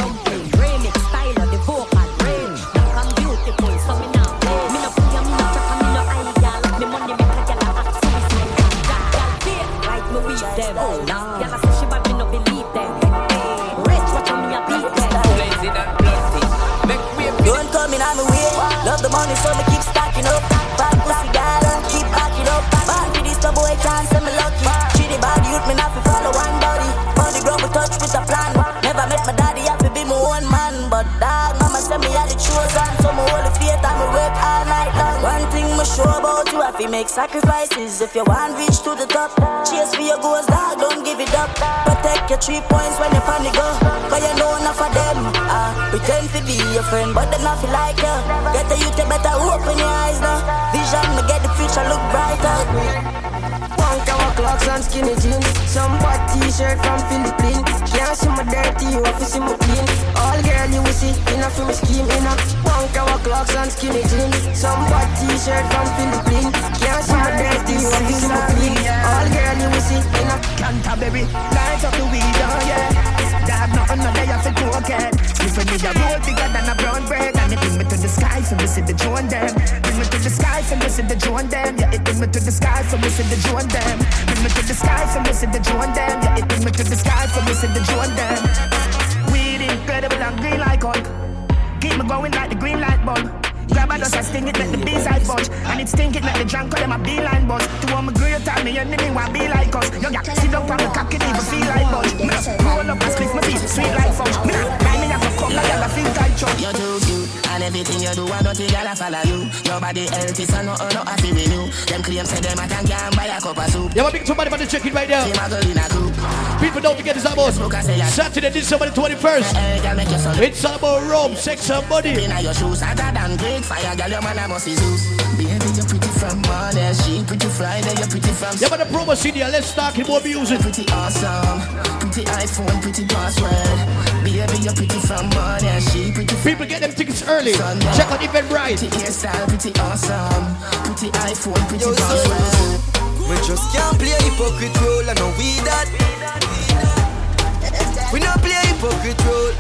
Sure about you, Have fi make sacrifices. If you want reach to the top, chase for your goals, dog, don't give it up. Protect your three points when you panic go. Cause you know enough of them. Ah, pretend to be your friend, but they not feel like you. Get the youth, you better open your eyes now. Vision, me get the future look brighter. Punk our clocks and skinny jeans. Some bad t-shirt from Philippines. Can't see my dirty, you have to see my clean. All girl you will see, a film scheme, a punk our clocks and skinny jeans. Some bad t-shirt from Philippines. Can't see my dirty, you have to see my clean. All girl you will see, a Canterbury, light up the weed, oh yeah. Dog, nothing no day off a token. If me a roll bigger than a brown bread, and it bring me to the sky for me see the join them. Bring me to the sky for me see the join them. Yeah, it bring me to the sky for me see the join them. Bring me to the sky for me see the join them. Yeah, it bring me to the sky for me see the join them. Weed incredible and green like oil. Keep me going like the green light bulb. Grab a dust and sting it, let the B-side bunch And it stink it, let the drunk call them a beeline buzz. To my great time, me enemy want be like us. You got sit up on the cock, it even feel like budge Me roll up and split my feet, sweet like fudge. Me not buy me a cup, come like I feel tight chop You're too cute, and everything you do, I don't think I'll follow you. Your body healthy, so no, no, I feel renew. Them claims say them a can can buy a cup of soup. Yeah, my big somebody for the chicken right there. Same a girl in a group. People don't forget it's about Saturday, December the 21st. It's about Rome, sex and money. Inna your shoes, hotter than great fire, girl, your man a must be Zeus. Baby, you're pretty from Monday, she pretty Friday, you're pretty from. Yeah, but the promo CD, let's talk about music. Pretty awesome, pretty iPhone, pretty password. Baby, you're pretty from Monday, she pretty. People get them tickets early. Check out Eventbrite. Pretty hairstyle, pretty awesome, pretty iPhone, pretty password. We just can't play hypocrite role, I know we that. We not play hypocrite role.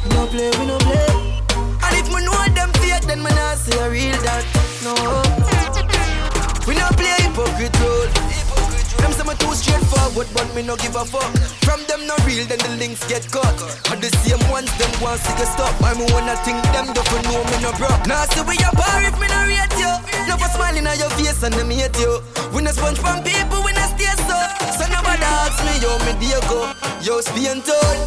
We no play, we no play. And if me know them fake, then me not say a real that. No. We not play hypocrite role. Them say me too straightforward, but me no give a fuck. From them no real, then the links get cut. And the same ones them want to get stop. I me wanna think them don't know me no broke. Now see we a bar if me no rate you. Never smiling on your face and them hate you. We no sponge from people, we no stay so. So nobody ask me yo me dear go. Yo Spain told.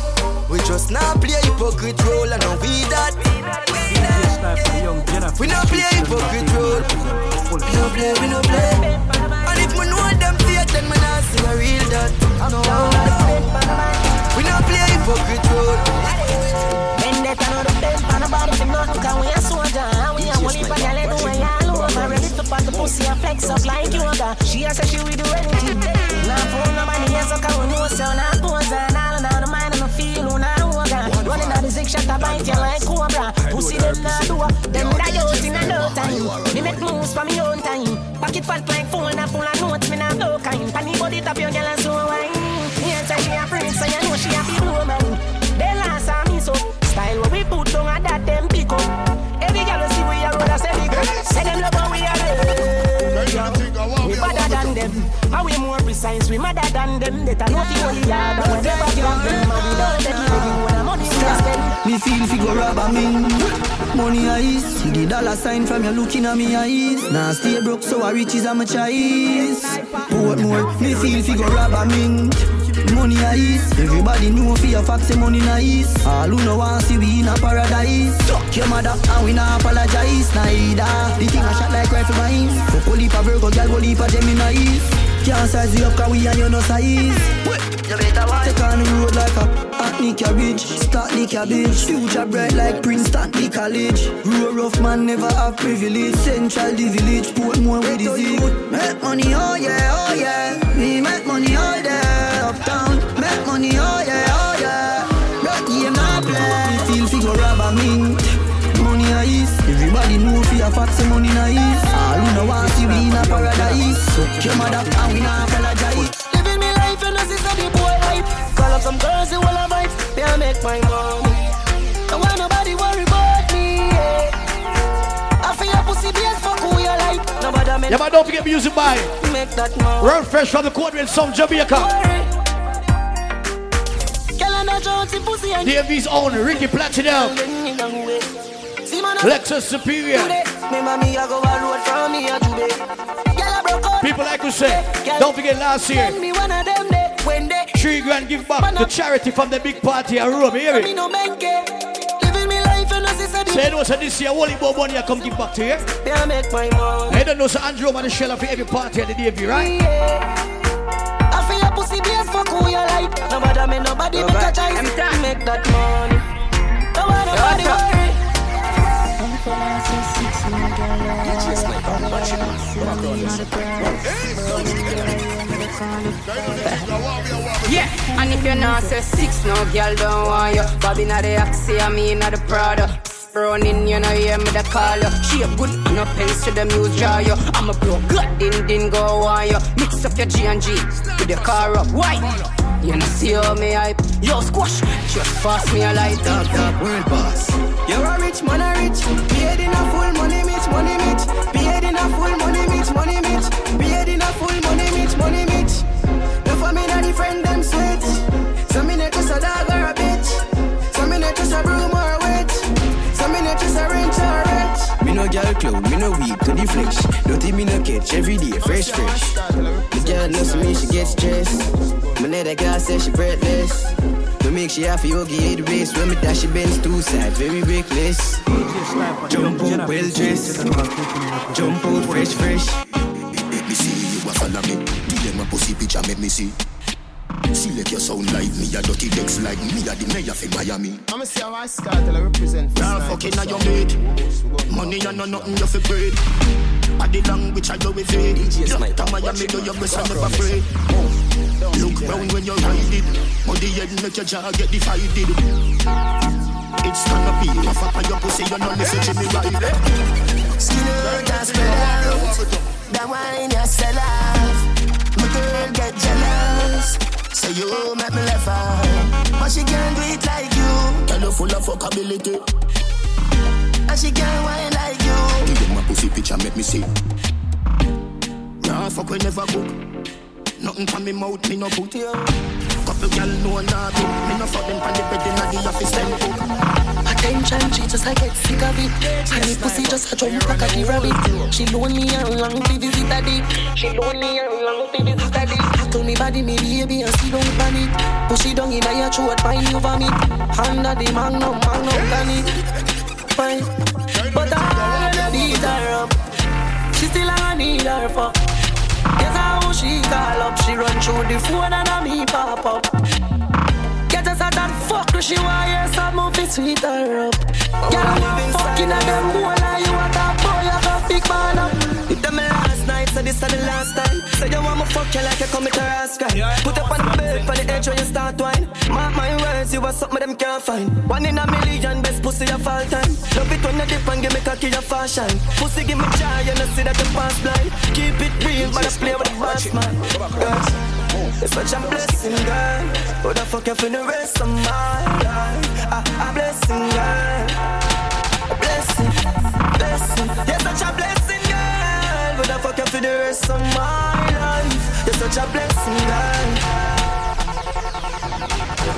We just not play hypocrite role and no we that. We no play hypocrite role. We no play, we no play. And if me know them fake, then me not see a real that. No. We no play hypocrite role. Vendetta no the best, pan about it, not because we a soldier. And we a only pan your leg away all over. Ready to put the pussy and flex up like yoga. She a say she will do anything. Now for nobody else, can we know so now pose and all all the mind and the feel now woga. Running out the zig shot, I bite you like cobra. Pussy them now do them die out in a no time. Me make moves for me own time. Pocket fat like phone and full of notes, me now blow kind. Panny body top your girl and so wine. Yeah, say she a friend, so you know she a be blow man. They last on me so style what we put down and that them pick up. Every girl see we a roll a say big. Say them love how we are We better than them. How we more precise, we madder than them. They know fi only yard and we never give up them. We don't take it again Me feel fi go rob a me. Money eyes, see the dollar sign from you looking at me eyes. Now stay broke, so I riches am a choice. Put more, me feel fi go rob a me. Money eyes, everybody know fi your facts say money nice. All who know want see we in a paradise. Suck your mother and we not apologize neither. The thing a shot like rifle mines. Fuck a leap a Virgo, girl go leap a Gemini. Can't size you up 'cause we and you no size. You better watch. Take on the road like a, a plant cabbage, start the cabbage. Future bright like Princeton, the college. Grow rough man never have privilege. Central the village, Portmore with the Z. Make money, oh yeah, oh yeah. We make money all day uptown. Make money, oh know fi a fat say money nice. All who know want see we in a paradise. So your mother and we not apologize. Living me life and this is the boy life. Call up some girls who will vibe. They I make my money. Don't want nobody worry about me. Yeah. I feel a pussy base for who you like. Nobody make Yeah, but don't forget music by make that money. Wurl Fresh from the Code Red Song Jamaica. Girl and a Jonesy pussy and DMV's own Ricky Platinum. See man, I- Lexus Superior. Today, me mommy I go a road from me a today. Girl I broke out. People like we say, don't forget last year, Send me one of them day when they three grand give back to charity from the big party at Rome. Hear me it? no menke. Living me life and this is a Say no, so this year, Wally Bob money I come give back to you. They I make my money. I don't know, so Andrew man is shell for every party at the DMV, right? I feel a pussy base for who you like. Nobody me nobody make a choice. Make that money. Don't want nobody worry. Yeah, and if you're not say six, no girl don't want you. Bobby not the Oxy, I mean not the Prada. Running, you know, hear me the call you. She a good, no pens to the muse draw you. I'm a blow, good, din go on you. Mix up your G and G with your car up. Why? You know, see how me hype. Yo, squash, just pass me a light. Dog, dog, world boss. You're a rich man, a rich. Paid in a full money, mitch, money, mitch. Paid in a full money, mitch, money, mitch. Paid in a full money, mitch, money, mitch. No for me, not the friend them. Me no girl clown, me no weak to the flesh. Dirty me no catch every day, fresh, fresh. The girl knows me, she gets stressed. My net girl says she breathless. No make she happy, yogi hate the race. When me dash, she bends two sides, very reckless. Jump out well dressed, jump out fresh, fresh. Let Me see you a follow me. Give them a pussy picture, make me see. See Select your sound like me, a dirty decks like me, a the mayor for Miami. I'ma see how I start till I represent. Nah, fucking on your mate. Money and no nothing you fi breed. The language I go with it. Drop to Miami, do your best and never afraid. Look round when you ride it. Money head make your jaw get divided. It's gonna be rough up on your pussy, you know listen to me right. Skin out and spread out. That wine you sell off. My girl get jealous. So you make me laugh out. But she can't do it like you. Girl, you full of fuckability. And she can't wine like you. Give them a pussy picture, make me see. Nah, fuck we never cook. Nothing from me mouth, me no put you. Couple gal know nah do. Me no fuck them from the bed inna the office then cook. Attention, she just I get sick of it. And the pussy just a jump like a rabbit. She lonely and long to visit a dick. She lonely and long to visit a dick. Tackle me body, me baby, and see don't panic. Push it down in your throat, find you vomit. Under the magnum, magnum tonic. Fine, but I wanna beat her up. She still I need her fuck. Guess how she call up. She run through the phone and a me pop up. Get us out and fuck she want hear some movie sweet her up. Girl, I'm fucking at them more like you a top boy, you got big man so this is the last time. Say you want me fuck you like you commit a rascal. Put up on the bed for the edge when you start wine. Mark my words, you are something them can't find. One in a million, best pussy of all time. Love it when you dip and give me cocky your fashion. Pussy give me joy, you know see that you pass blind. Keep it real, but I play with the boss man. Girls, it's such a blessing, girl. Who the fuck you for the rest of my life? A, a blessing, girl. A blessing, blessing. You're such a blessing, Who the fuck you for the rest of my life? You're such a blessing, girl.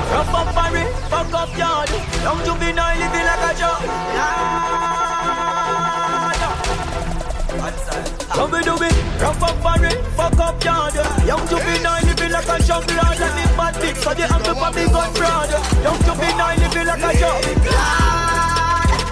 Rough up it, fuck up yard. Young juvenile living like a joke. Come we do it, rough up it, fuck up yard. Young juvenile living like a jungle lord. Let me bad bitch, so the ample for me gun broad. Young juvenile living like a joke.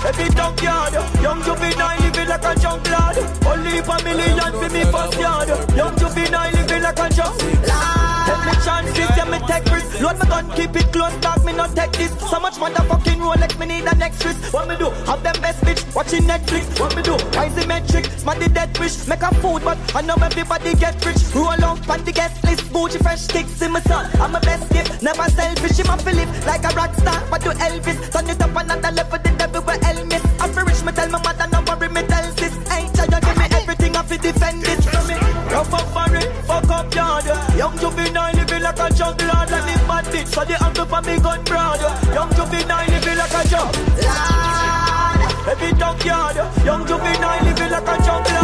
Every junkyard, young juvenile living like a junk lord. Only for million for me first yard. Young juvenile living like a junk lord. Take me chances, yeah, me take risks. Load my gun, keep it close, dog, me not take this. So much motherfucking Rolex, me need a next risk. What me do? Have them best bitch, watching Netflix. What me do? The metric, smack the dead fish. Make a food, but I know everybody get rich. Roll up on the guest list, Gucci fresh sticks in my son. I'm a best gift, never selfish. I'm a Philip, like a rock star, but do Elvis. Turn it up another level, the devil will Elvis. I'm rich, me tell my mother, no worry, me fi defend it from me. Rough up for it, fuck up yard. Young juvenile living like a juggler, like me mad bitch. So the uncle for me gun broad. Young juvenile living like a juggler. Every dog yard, young juvenile living like a juggler.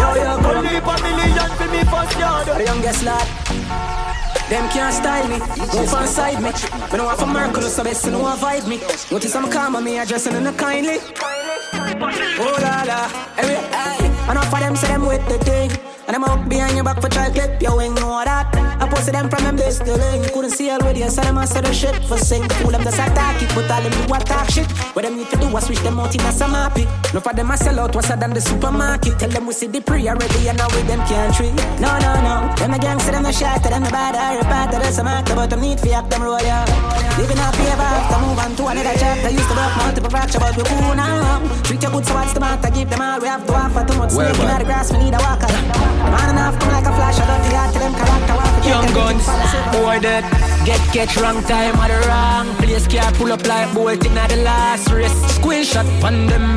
Only a million for me first yard. The youngest lad. Them can't style me, move on side me. Me no want for Merkel, so best you know I vibe me. Notice I'm calm on me, addressing in a kindly. Oh la la, hey, hey. Enough of them say them with the thing. And I'm out behind your back for try clip wing, know that. I posted them from them this the link. Couldn't see all with you, so them I said the shit for sing. Fool them just attack it, but all them do attack shit. What them need to do was switch them out in a some happy. No for them I sell out, what's than the supermarket. Tell them we see the pre already, and now with them can't treat. No, no, no. Them a gang, say them no shot, them no bad, I repart to the some actor, but them need for act them roll, yeah. Living up here, after move on to another chapter. Used to work multiple fracture, but we cool now. Treat your good, so what's the matter? Give them all we have to offer. Too much snake in the grass, we need a walker. The man enough come like a flash, I don't think to them character. Young guns, boy dead. Get catch wrong time at the wrong place. Can't pull up like bolt in the last race. Squeeze shot on them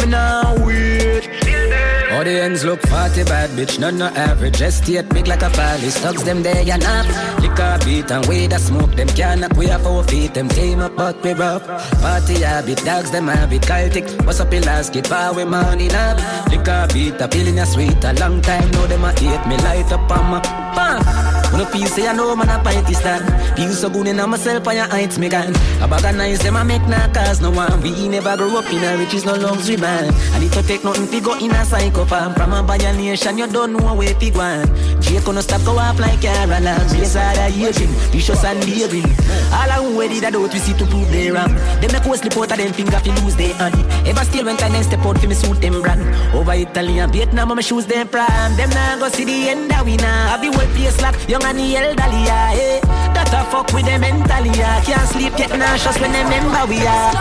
now wait. Audience look party bad bitch, none no average. Estate big like a palace, thugs them there ya nap. Liquor beat and way the smoke, them can't knock we have four feet, them team up but we rough. Party habit, dogs them habit, Celtic. What's up in last get power with money now. Liquor beat, a feeling a sweet, a long time, know them a hate me light up on my bang. When a feel say I know man a pinty stand Feel so good in a myself and your heights me can A bag of nice them a make nah cause no one. We never grow up in a riches no luxury man. I need to take nothing fi go in a psychopath. From a violation you don't know where fi go on. Jake gonna stop go off like Caroline. Race hard a aging, vicious and daring All I who did I do we see to prove they wrong. They make us slip out of them finger fi lose their hand. Ever still when time step out fi me suit them brand. Over Italy and Vietnam my shoes them prime Them nah go see the end that we nah. Have the whole place like young and the elderly, yeah, eh. That a fuck with them mentally, yeah. Can't sleep, get nauseous when they remember we are.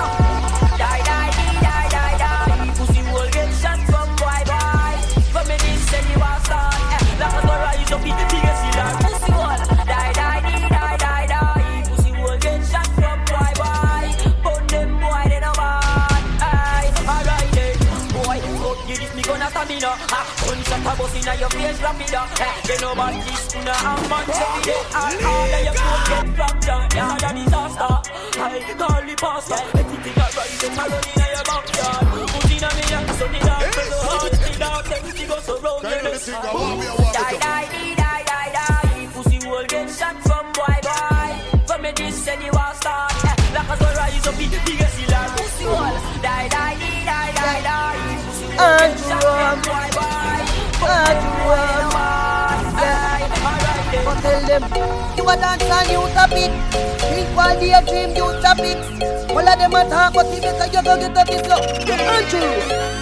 Die, die, die, die, die. Pussy get from boy, boy. Me this you the biggest killer. Pussy die, die, gonna stamina. Ah, gunshot a bust inna your face, rapida. They no bad this tuna and man every day. All all of your clothes get fractured. Yeah, a disaster. I call the pastor. Everything I rise, them a run inna your backyard. Put inna me hand, so the dog go so hard. The dog them she go so round. Die, die, die, die, die, die. Pussy will get shot from boy, boy. From me this and you are start. Like a sun rise up in the biggest hill. Pussy will die, die, die, die, die, die. Pussy will get shot from boy, boy. Go tell them. You a dance and you top it. Drink while they dream you top it. All of them a talk but you better you go get up this low Andrew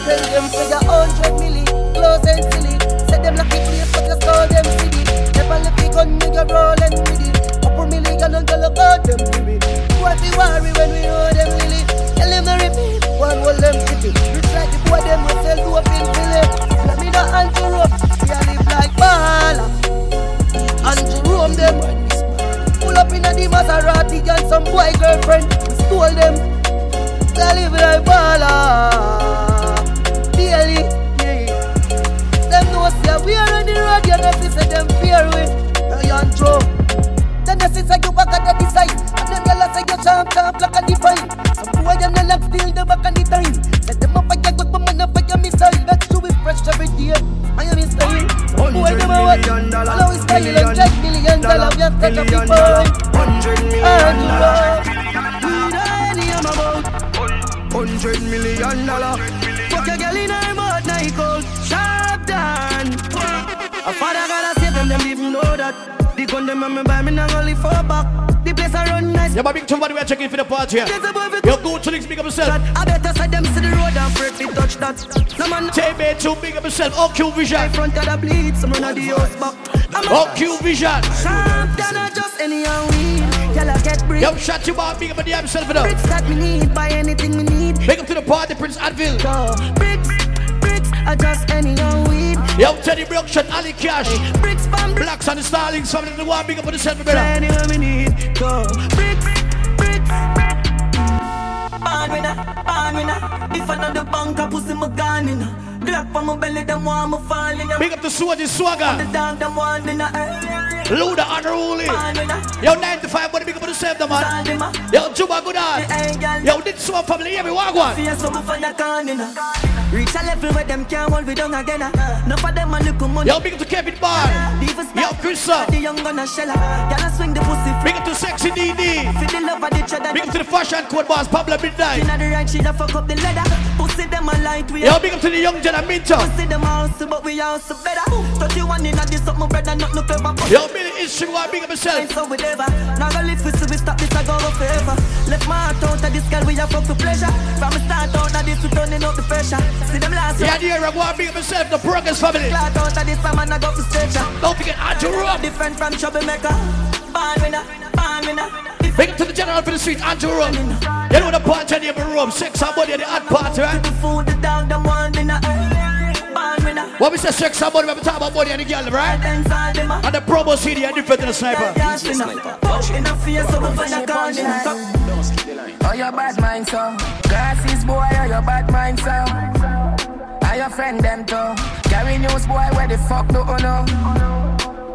Tell them say you hundred milli Close and silly. Say them lucky place but you call them silly Never let the gun you rollin' with it. Couple million and girl about them to me What the worry when we know them really Tell them to repeat One hold them city. Rich like the boy them will sell dope in Philly Let me know Andrew up We live like baller Andrew Rome them. Pull up in a the Maserati and some boy girlfriend. Stole them. They live like baller. Daily, yeah. Them know say we are on the road, you know, say them fear. Hey, and Joe. Then you say you back at the design. And them yellow say you champ, champ like a divine. Some boy them no like steal the back on the time. Set them up a day. I am his style. Boy, them a what? Follow his style and check million dollar. Touch up the boy. Hundred million dollar. We don't hear about Hundred million dollar. Fuck a girl in her mouth, now he cold Sharp down A father gotta save them, them even know that gun them and me buy me, only for back The place I run nice Yeah, big two body, we are checking for the party. Yeah. Yo, go to big up yourself. I better side them to the road and break touch that No man TB2, big up yourself. Oh, OQ Vision. front of the bleed, some run of the house back Oh, Q Vision. I just any old weed. Girl, I get. Yo, shut you up, big up the for Bricks that me need, buy anything me need. Big up to the party, Prince Advil. Bricks, bricks, I just any. Yo, Teddy Production, Ali Cash. Bricks, bam, Blacks and the Starlings, family, the one big up for the self, brother. Anywhere me need. Go. Bricks, bricks. Born winner, born winner. If I know the bank, I pussy my gun in. Glock on my belly, them want me fall in. Big up the swagger, swagger. The dog, them want in. Luda unruly. Yo, 95, but big up for the self, the man. Yo, Juba, good on. Yo, this one family, every one. Reach a level where them can't hold me down again. Uh. No for them a look money. Yo, big up to Kevin Barr. Yo, Chris The young gonna shell uh. Y'all swing the pussy. Big up to Sexy DD. For the love of the cheddar. Big up to the fashion code boss, Pablo Midnight. Inna the right, she da fuck up the leather. Pussy them a light we. Yo, big up to the young Jenna Minto. Pussy them a hustle, but we also better. Touch you one inna this up, my brother, not no clever. Yo, Billy is she want big up myself. So we never. Now go live for we stop this, I go go forever. Left my heart out of this girl, we a fuck for pleasure. From the start out of this, we turning up the pressure. See them last. Yeah, dear, I want big up myself, the progress family. Clout out of this, I'm go for stretcher. Don't forget Andrew Rome. Different from troublemaker. Born winner, born winner. Big up to the general for the street, Andrew Rome. You know the party in the Rome, sex and body, the hot party, right? The food, the dog, them want dinner. Winner. What we say sex and body, when we talk about body and the girl, right? Uh. And the promo CD are different than the sniper. Uh. In the face of a fire, Oh, your bad mind, so. Glasses, boy, oh, your bad mind, so. Are your friend, them, too. Carry news, boy, where the fuck do you know?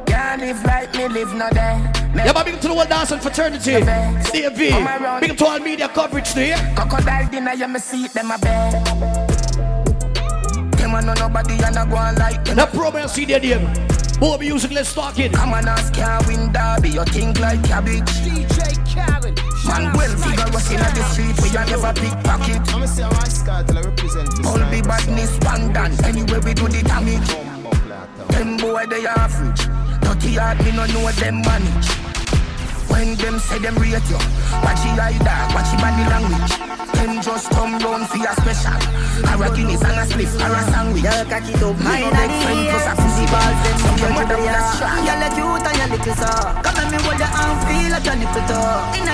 Can't live like me, live no day. Yeah, but big up to the world dancing fraternity. DMV. Big up to all media coverage there. Crocodile dinner, yeah, me see them a bed. Them a know nobody and I go on like them. That program CD them. Boy, music, let's talk it. Come on, ask can't win derby. You think like cabbage. DJ Khaled. Man, well figure what's in the street where you never pickpocket. I'ma say my scar till I represent this. All be badness, pandan. Anyway, we do the damage. Them boy, they average. Dirty heart, me no know them manage. When them say them rate you, watch your eye dog, watch your body language. Them just come round for your special. Or a Guinness and a spliff or a sandwich. Y'all cock it up high You in know the friend air. plus a pussy balls. Them Some your girl mother to with a the strap. Y'all a cute and you little so. Come let me hold your arm, feel like your nipple toe.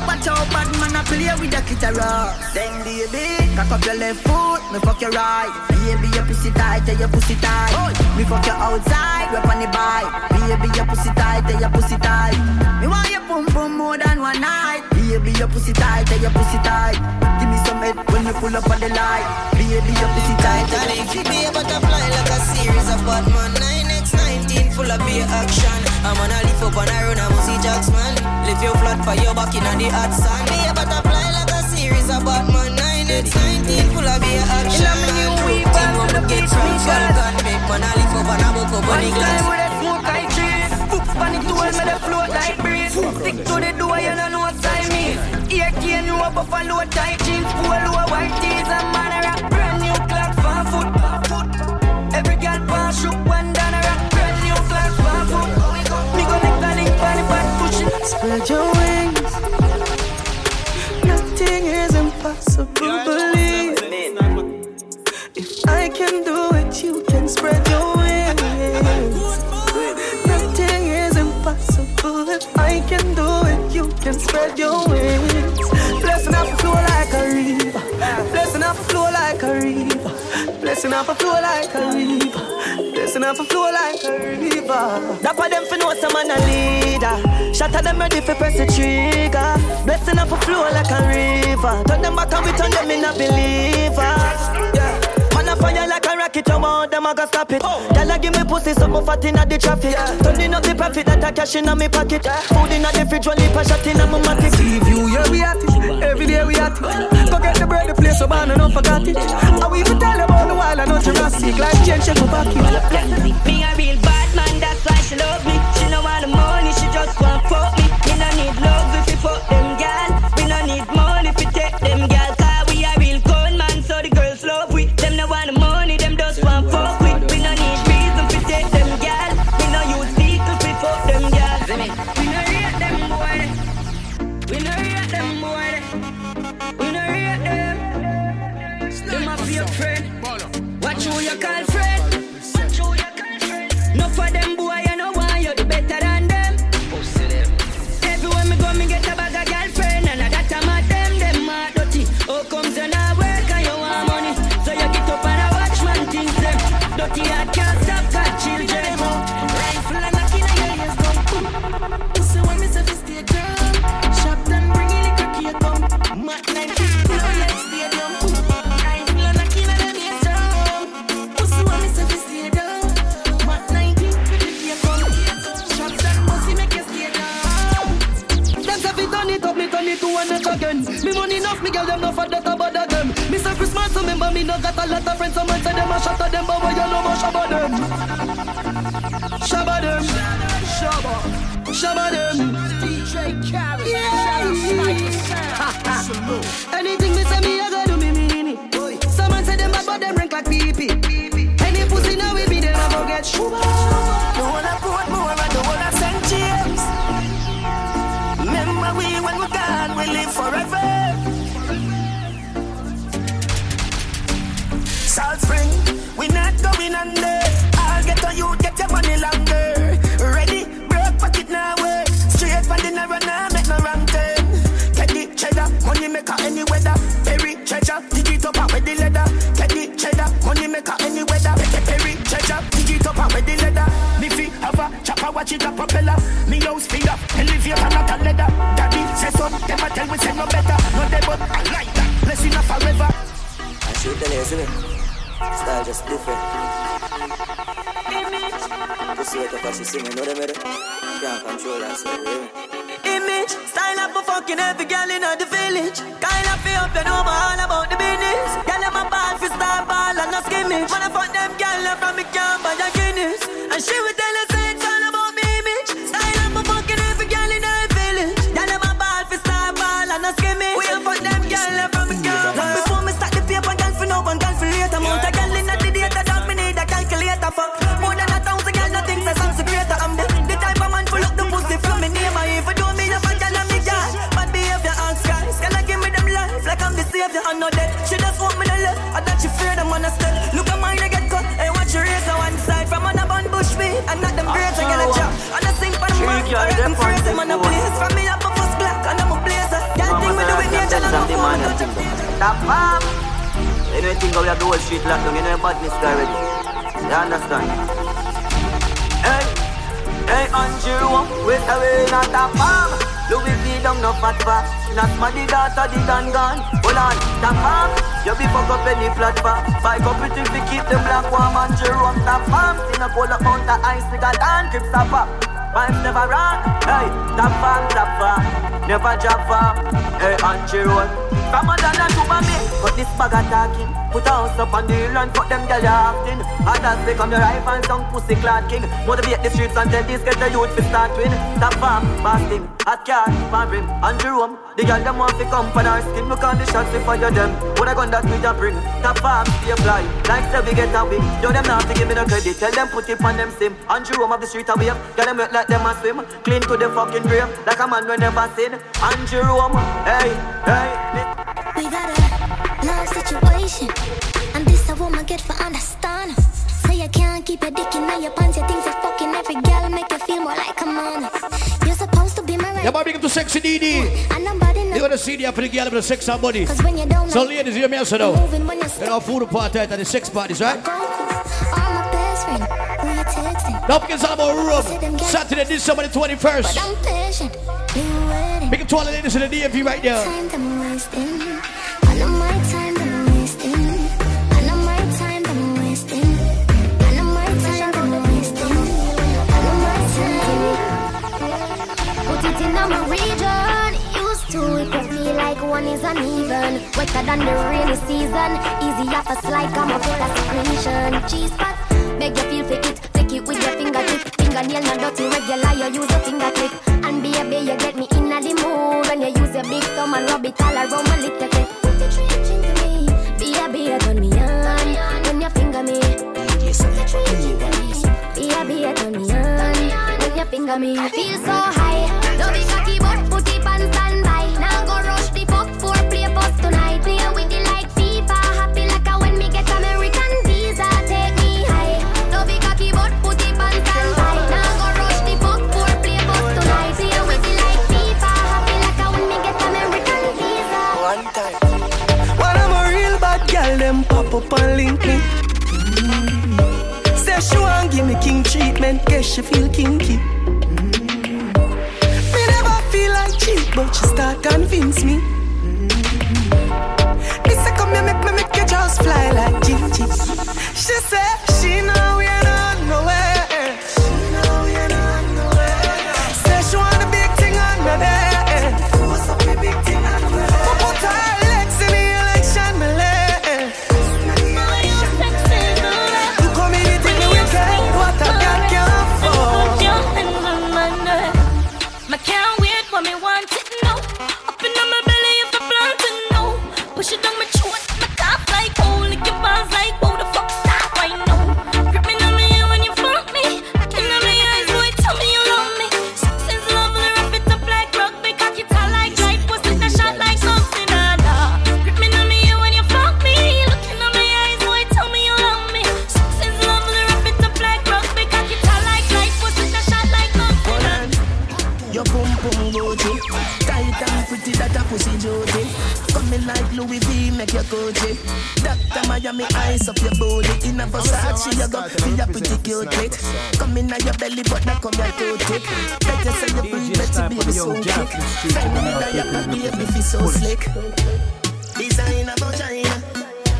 Up. Watch out, bad man a play with the clitoris. Then baby, cock up your left foot, me fuck your right. Baby, your pussy tight, tell your pussy tight. Me fuck your outside, rep on the bike. Baby, your pussy tight, tell your pussy tight. Me want your pum pum more than one night. Baby, your pussy tight, tell your pussy tight. Give me some head when you pull up on the light. Baby, your pussy tight. And your if you pussy be a butterfly like a series of Batman 9x19 full of beer action. I'm gonna lift up on a run, I'm see jocks man Lift your flat for your back in the hot sun. Be a butterfly like a series of Batman. 9x19 full of beer action. In a new week, Thing I'm what we get get from. Falcon Make man a lift up and a buck up on One the time glass with a smoke I cheese Foot on the tool, me the float like breeze. Stick to the door, you know no Siamese Ear cane, you a buffalo tight jeans Polo, white tees. And man a Brand new clock for foot Every girl pass shook one down Spread your wings. Nothing is impossible, believe. If I can do it, you can spread your wings. Nothing is impossible. If I can do it, you can spread your wings. Blessing off a flow like a river. Blessing off a flow like a river. Blessing off a flow like a river Blessing off a flow like a river. Dapper them for know some man a leader. Shatter them ready for press the trigger. Blessing off a flow like a river. Turn them back and we turn them in a believer fire like a rocket, you want them, I gotta stop it. Girl, I give me pussy, something fat inna the traffic. Turning up the profit that I cash inna me pocket. Food inna the fridge, one lip a shot inna my matic. See view, yeah we at it. Every day we at it. Go get the bread, the place so bad, and don't forget it. I we even tell about the wild, I know Jurassic. Like change, she go back in. Me a real bad man, that's why she love me. She no want the money, she just want fuck me. Me no need love if you fuck them gal. We no need money if you take them gal. Call Stop, fam. You know, think how we have the whole street locked down. You know, badness already. You understand? Hey, hey, Andrew, wait away, not a farm. Louis V down no fat fat. Not my the daughter, the gun gun. Hold on, the farm. You be fuck up any platform. Buy up with to keep them black warm Andrew Rome the farm. See no pull up the ice, nigga, down, keep stop up. Vibes never wrong. Hey, top farm, top farm. Never drop far. Hey, Andrew. From a dollar to my me, but this bag a talking. Put a up on the hill and fuck them ya often. Others they come your rifle and some pussy clad king. Motivate the streets and tell these get the youth to start win. Top farm, Boston, hot car, farm Andrew Rome. The gyal them want to come for our skin. Look on the shots we fire them. What I gun that we just bring. Top farm, stay fly. Like say we get away. Yo them not to give me no credit. Tell them put it on them sim. Andrew Rome of the street a wave. Gyal them wet like them a swim. Clean to the fucking grave. Like a man we never seen. Andrew Rome, hey, hey. We got a situation, and this a woman get for understand. Say you can't keep your dick in your pants, you think you're fucking every girl, make you feel more like a man. You're supposed to be my right. Yeah, but big up to Sexy DD. And nobody You got to see the for the girl with the sex and body. Cause when you don't So ladies, hear me also now. moving when you're You know, food party at the sex parties, right? all my best friend, who you texting? Don't forget all about Rome. Saturday, December the 21st. But I'm patient, you waiting. Big up to all the ladies in the DMV right there. Like one is uneven. Wetter than the rainy season. Easy up a slide, come up with a secretion. Cheese pot, make you feel fit it. Take it with your fingertip. Fingernail not dirty, regular. You use your fingertip. And be a baby, you get me in the mood when you use your big thumb and rub it all around my little bit. Put the trench into me, baby, turn me on when you finger me. Baby, turn me on when you finger me. I feel so high, love it cocky but put it on. Link me. Say she want give me king treatment, guess she feel kinky. Mm. Me never feel like cheap, but she start convince me. Mm. Me say come here, make me make you just fly like Gigi. She say you can baby feel so slick Designer vagina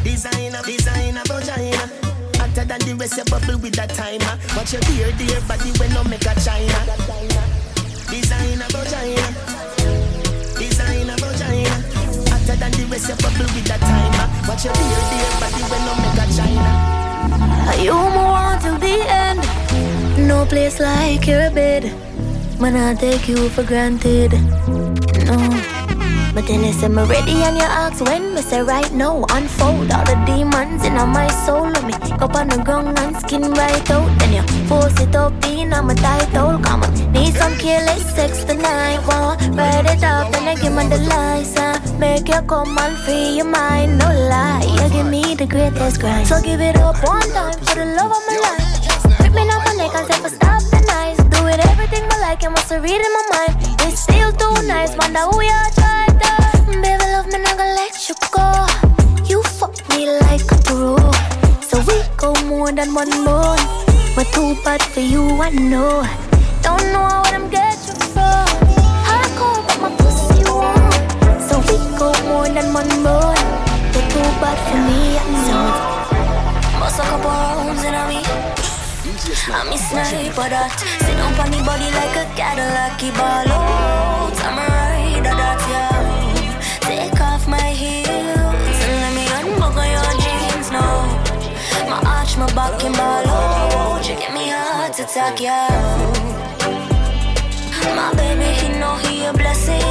Designer, designer vagina Hotter than the rest you bubble with that timer Watch your dear, dear body when no make a China Designer vagina. Designer vagina. Hotter than the rest, you bubble with that timer. Watch your dear, dear body when no make a China. You move on till the end. No place like your bed. Man, I take you for granted. No. But then you say me ready and you ask when me say right now Unfold. All the demons in my soul Let me go on the ground and skin right out. Then you force it up in on my title Come on, need some careless sex tonight Whoa, write it up and I give me the license uh, Make you come and free your mind, no lie. You give me the greatest grind. So give it up one time for the love of my life. Rip me up my neck and say for stop the nice Do it everything I like, you must read in my mind It's still too nice, wonder who you one month We're too bad for you, I know. Don't know what I'm getting from Hardcore, but my pussy warm So we go more than one month You're too bad for me, I know. Bust a couple rounds in a me I'm a sniper that Sit down on the body like a Cadillac Keep all out I'm a My my back and ball out You give me heart attack, yeah? My baby, he know he a blessing.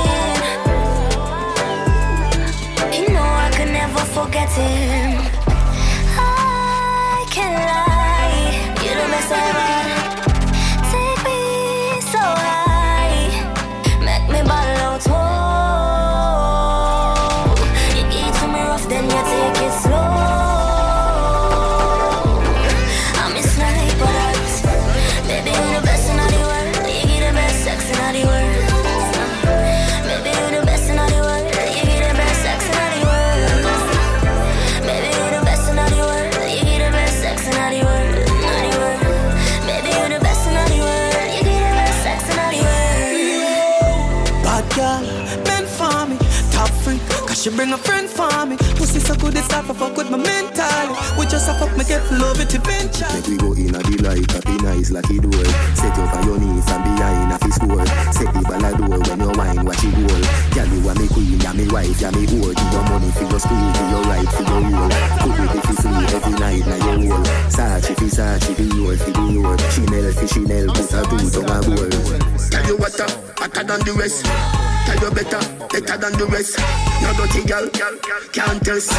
He know I can never forget him so good, it's start to fuck with my mental. We just a fuck, me get love it eventually. Make we go in a the light, happy nice like it door. Set you on your knees and behind a fi score. Set the ball a door when you wine, watch it roll. Girl, you are me queen, you me wife, you me whore. Give your money for your school, give your right for your role. Put it if you free every night, now your whole. Sachi fi Sachi, the your fi the your. Chanel fi Chanel, put a two to a bowl. Tell you what, uh, hotter than the rest. Tell you better, better than the rest. No dirty girl, can't test.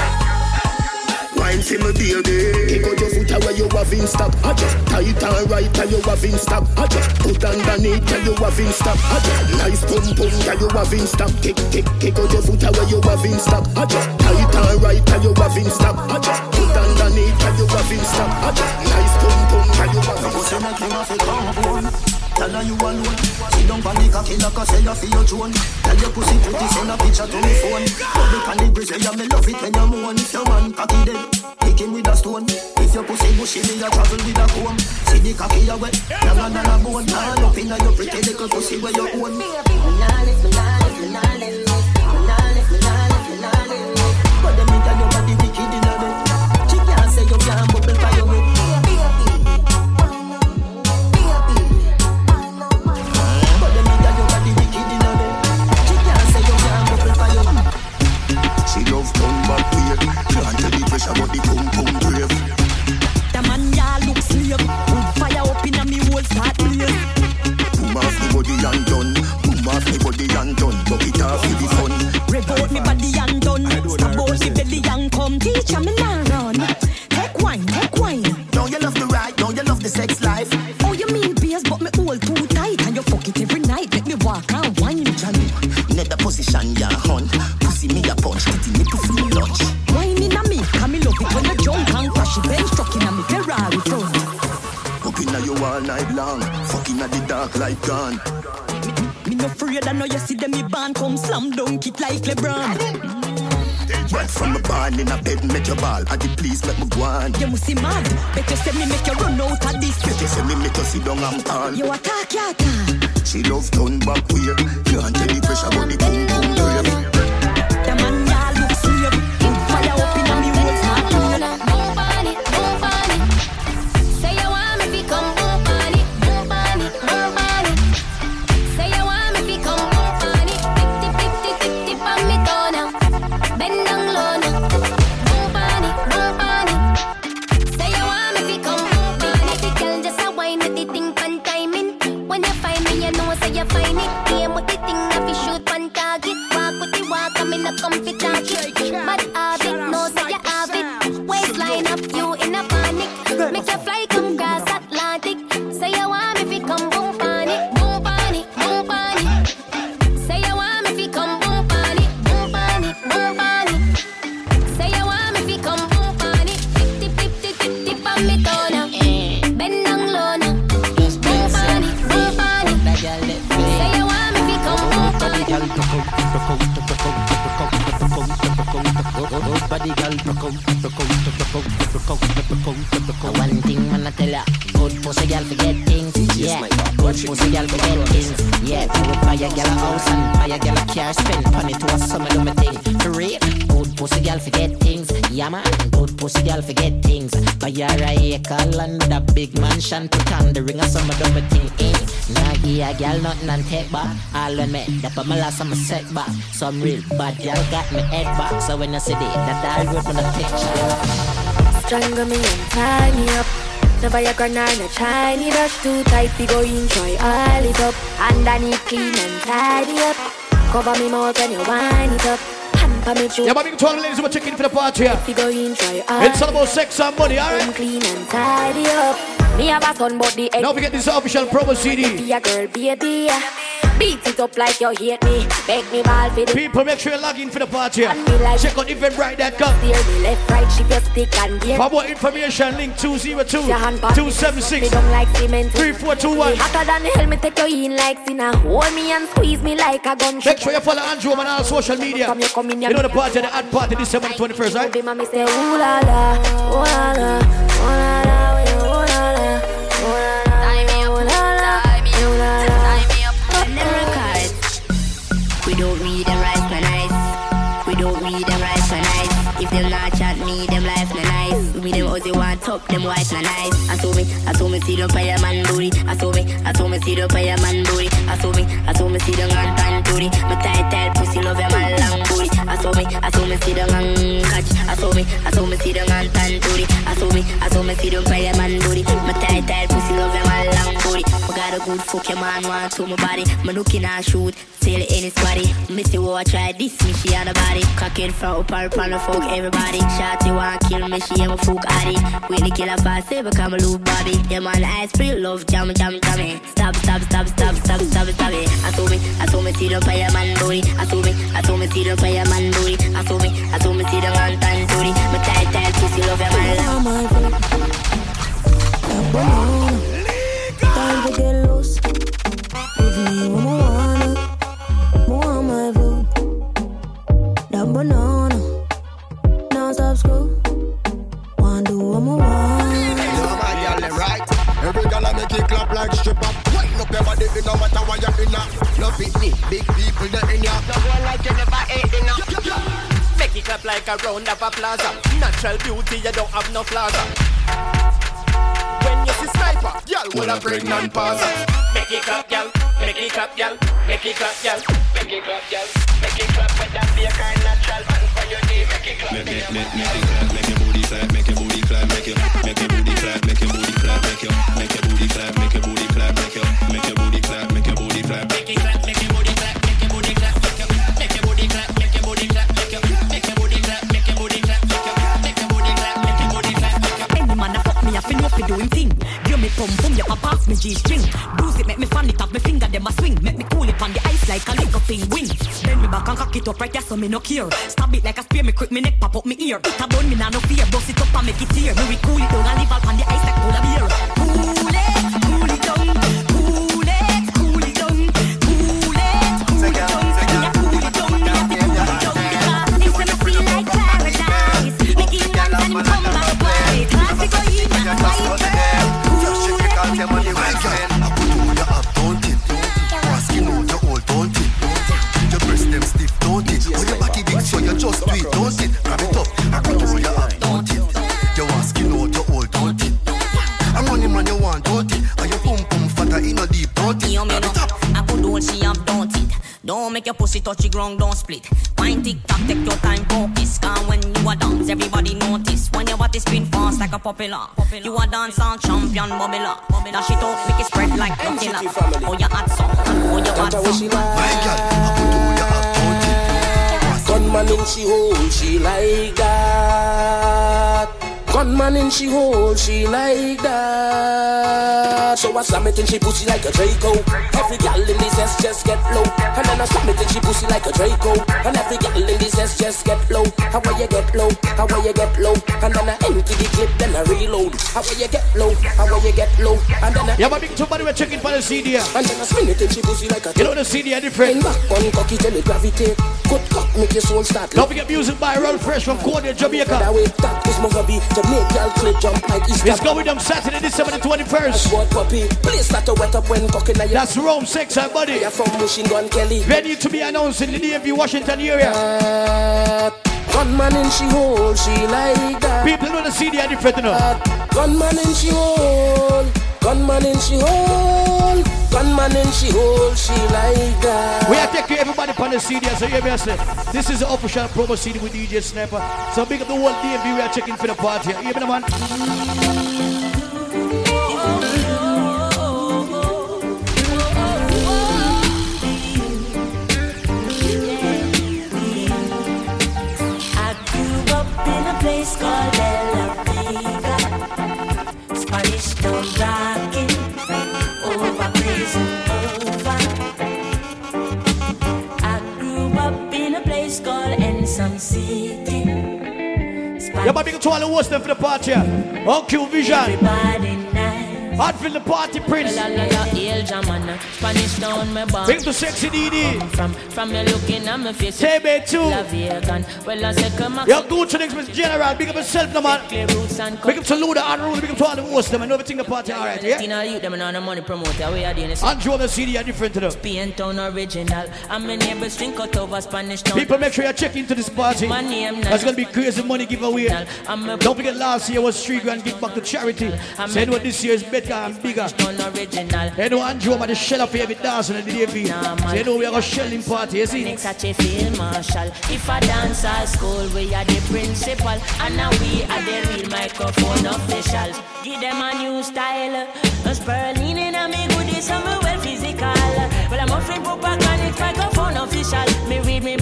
Wine for me baby. Kick out your foot away you have in stock I just tight and right tell you have in stock I just put underneath tell you have in stock I just nice pum pum tell you have in stock Kick kick kick out your foot away you have in stock I just tight and right tell you have in stock I just put underneath tell you have in stock I just nice pum pum tell you have in stock a. Tell her you alone. Sit down pon the cocky like a say you feel your drone. Tell your pussy pretty send a picture to me phone. Public on the bridge, yeah me love it when you moan. If your man cocky dead, hit him with a stone. If your pussy bushy, me a travel with a comb. See the cocky a wet, longer than a bone. Turn up inna your pretty little pussy where you own. Me a big banana, banana, from in a bed, make your ball. At the please make me go on. You must see mad. Better say me make you run out of this. Better say me make you sit down and fall. You attack, you attack. She love turn back weird. Can't tell the pressure, but the pum pum broke out, broke. One thing man I tell ya, good pussy girl forget things. Yeah, good pussy girl forget things. Yeah, you would buy a girl a house and buy a girl a car, spend money to a summer do me thing. For real, good pussy girl forget things. Yeah man, good pussy girl forget things. Buy her a acre land with a big mansion, put on the ring of summer do me thing. Eh, nah give a girl nothing and take back. All when me, that for my last I'm a setback. Some real bad girl got me head back. So when I see it, that all road when I picture. Strangle me and tie me up. Never your granite, no shiny rush too tight. We go in, try all it up. Underneath clean and tidy up. Cover me mouth when you wind it up. For me through. Yeah, but big to all the ladies who are checking for the party here. We go try all It's all about sex and money, alright? clean and tidy up. Me have a son, but the. Don't forget this official promo CD. Be a girl, baby. Beat it up like you hate me. Make me ball for the People, make sure you log in for the party. here. Check out Eventbrite.com. steer me left, right, shift your stick and gear. For more information, link 202 Your hand pop me, 276 like 3421. Hotter than hell, me take you in like sinner. Hold me and squeeze me like a gun. Make sure you follow Andrew on all social media. Come here, come in, You know the party, the ad party, December 21st, right? Baby, mommy say, ooh la la, ooh la la, ooh la, la Tie me up, tie me up, tie me up. Them records. We don't need them rights for nice. We don't read them rights for nice. If them not chat me, them life na nice. We Aussie want top, them white na nice. I saw me, I saw me see them fire man booty. I saw me, I saw me see them fire man booty. I saw me, I saw me see them on tan booty. My tight tight pussy love them all long booty. I saw me, I saw me see them on catch. I saw me, I saw me see them on tan booty. I saw me, I saw me see them fire man booty. My tight tight pussy love them long booty. I got a good fuck your man want to my body. Me looking at shoot, tell any squaddy. Missy what I try this me she on the body. Cock it from up her pan the fuck everybody. Shotty want kill me she am a fuck addy. We the killer fast say become a loop bobby. Yeah man eyes free love jam jam jam. Stop stop stop stop stop stop stop it. I saw me I saw me see the fire man booty. I saw me I saw me see the fire man booty. I I saw me you don't have no flaws. When you see sniper, girl, will a pregnant pause. She hold she like that. So I slam it in she pussy like a Draco. Every gal in this ass just get low. And then I slam it in she pussy like a Draco. And every gal in this ass just get low. How will you get low? How will you get low? And then I empty the clip, then I reload. How will you get low? How will you get low? And then I Yeah, but big somebody we're checking for the CD. And then I spin it in she pussy like a You know the CD are different. Back on cocky till it gravitate. Good cock make your soul start. Don't forget music by Wurl Fresh from Code Red, Jamaica. That way, that is my hobby. To make y'all clip jump like Easter. Let's go with them Saturday, December the 21st. What Please start to wet up when cocking at That's Rome 6, our buddy. You're from Machine Gun Kelly. Ready to be announced in the DMV Washington area. Gunman in she hole, she like that. People know the CD are different enough. Gunman in she hole, gunman in she hole, gunman in she hole, she like that. We are taking everybody on the CD, so hear me I say, this is the official promo CD with DJ Sniper. So big up the whole DMV, we are checking for the party. You Hear me, man? But big up to all the them for the party. OQ Vision. Everybody. Hot for the party, Prince. La la la, El Jamana, Spanish town, me born. Big up to Sexy DD. From, from uh, me looking at my face. TB too. La vegan. Well, I say come on. Yo, go to the next General. Big up yourself, no man. Big up to Luda and Rule. Big up to all the hosts them. And everything the party, alright, yeah? Tina youth them and the money promoter. We are doing this. Andrew the CD are different to them. Spain town original. And my neighbors drink out over Spanish town. People, make sure you check into this party. My name That's gonna be crazy money giveaway. Don't forget last year was three grand give back to charity. You know this year is better and bigger. original. You know Andrew man the shell up here with dancing in the. So you know we are gonna shell in party, you see? Next such a field marshal. If I dance at school, we are the principal. And now we are the real microphone officials. Give them a new style. A spurling in a me goodies, I'm well physical. Well, I'm offering propaganda, microphone official. Me read me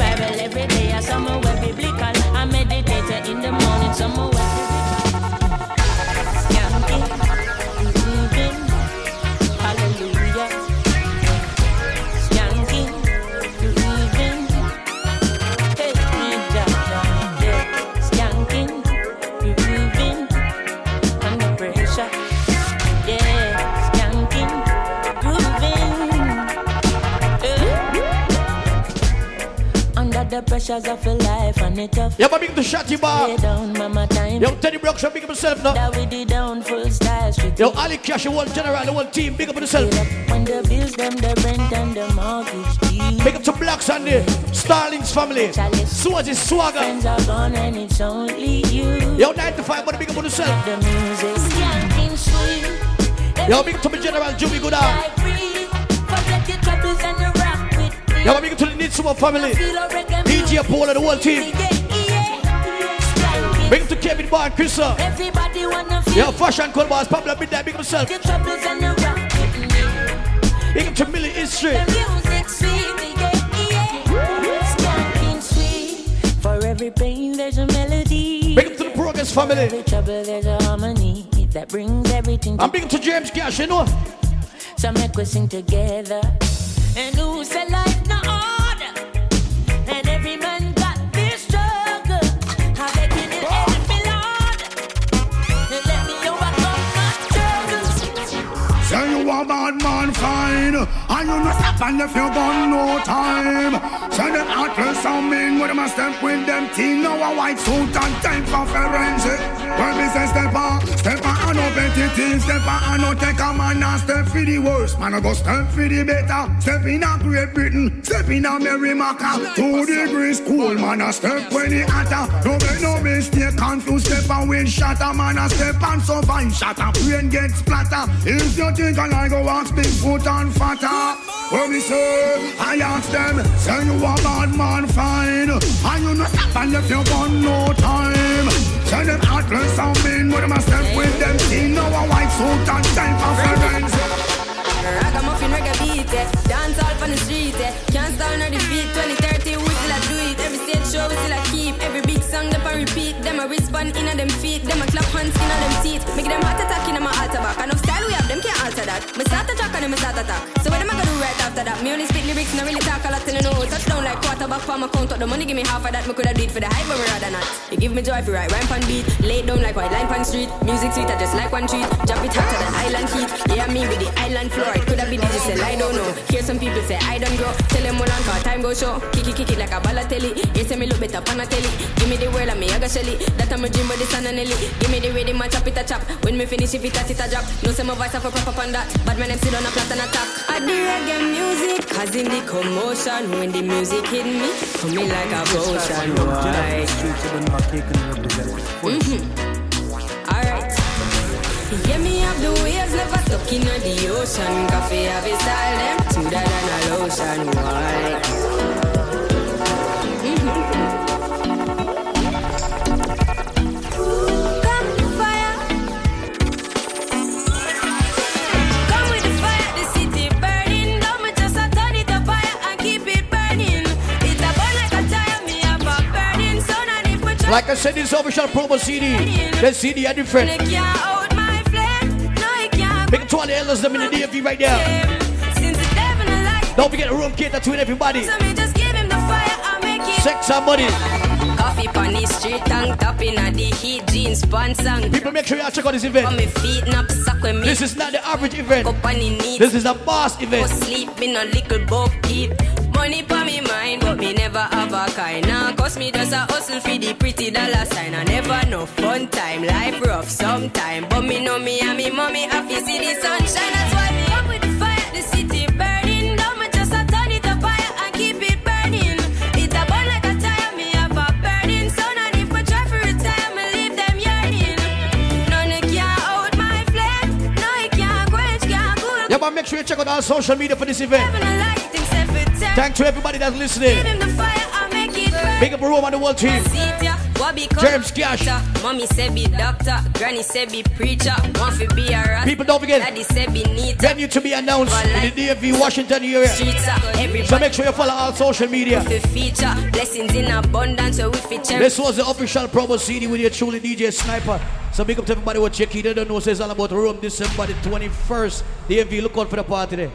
the pressures of a life and it tough. Yeah, but big to Shotty Bar. Down, mama time. Yo, Teddy Brock, show big up yourself now. That we did down full style street. Yo, Ali Cash, the one general, the one team, big up yourself. When the bills, them, the rent and the mortgage due. Big up to Blacks and the Starlings family. Swazi Swagger. Friends are gone and it's only you. Yo, 9 to 5, but big up yourself. The music. Yo, big up to my general, Jimmy Goodall. With me. Yo, big up to the Nitsumo family. DJ Paul and the whole team. Big to Kevin Bar and Chris. uh. Everybody wanna feel Yo, Fashion Cold Bars, Pablo Midnight, big up yourself. your troubles and you rock with me. Big to Millie History. The music sweet, yeah, yeah. Skanking sweet. For every pain there's a melody. Big up to the Progress family. Every trouble there's a harmony that brings everything. I'm big to James Cash, you know. So make we sing together. And who say life no order? And every man got this struggle. How they can it help me, Lord? And let me overcome my struggles. Say you a bad man fine And if you gun no time Say them heartless and mean With them a step with them team. Now a white suit and time for forensic. When me say step on Step on and no petty things. Step on and no take a man and step for the worst. Man I go step for the better. Step in a Great Britain Step in a Merrimaca Two degrees cool Man a step when it hotter. No make no mistake Confused step and wind shatter? Man a step and fine Shatter. Brain get splatter If you think I like go ask Bigfoot and fatter Me say I ask them Say you a bad man fine And you no stop and if you gun no time Say them heartless and mean But them a step with them team Now a white suit and time for Ragamuffin reggae beat, eh. Dance all on the street, eh. Can't stall nor defeat. 2030, we still a do it. Every stage show, still a keep. Every big song, them a repeat. Them a respond in a them feet. Them a clap hands in a them teeth. Make them heart attack in a my altar back. Enough style we have, them can't alter that. Me start a track and them me start attack. So what am I gonna do right after that? Me only spit lyrics, not really talk a lot till you know. Touchdown like quarterback for my count. Up the money, give me half of that. Me coulda do it for the hype, but me rather not. You give me joy if you right rhyme pan beat. Lay down like white line pan street. Music sweet, I just like one treat. Jump it hotter than island heat. Yeah, me with the island floor. It coulda be digital, I don't know. Hear some people say I don't grow. Tell them all on car time go show. Kick it, kick it like a balotelli. You say me look better pan a telly. Give me the word and me I got shelly. That I'm a dream with the sun and Nelly. Give me the rhythm, I chop it a chop. When me finish, if it a it a drop. No say my voice have a proper on that. But them sit on a flat and attack. I do reggae music, causing the commotion. When the music hit me, coming like a potion. Why? Mhm. Alright. Yeah, me have the waves never stuck in the ocean. Coffee have a style, them smoother than a lotion. Why? Like I said, this official promo CD. The CD are different. it can't out my flame. No, it can't Big up to all the elders them in the DMV right there. Since the devil no like Don't forget the room cater to everybody. so me just give him the fire and make it Sex money. Coffee on the street, tank top in a the heat, jeans, pants and People make sure you check out this event. Feet, suck with me This is not the average event. Up on the knees This is a boss event. sleep in a little boat keep Money pa me mind, but me never a kind. Now cause me just a hustle for the pretty dollar sign. I never know fun time, life rough sometime. But me know me and me mommy happy see the sunshine. That's why me up with the fire, the city burning Down. Me just a turn it up fire and keep it burning. It a burn like a tire, me have a burning sun And if we try for retire, me leave them yearning. None can out my flame, no it can't quench, can't cool Yeah, but make sure you check out our social media for this event. Thanks to everybody that's listening. Big up Rome on the whole team. James Cash. Mommy said be doctor, granny said be preacher, want to be a rat. People don't forget. Daddy said be neat. Venue to be announced in the DMV Washington area. So make sure you follow our social media. Feature, blessings in abundance, so we fit check. This was the official promo CD with your truly DJ Sniper. So big up to everybody who check it. They don't know, it's all about Rome December the 21st. DMV, look out for the party there.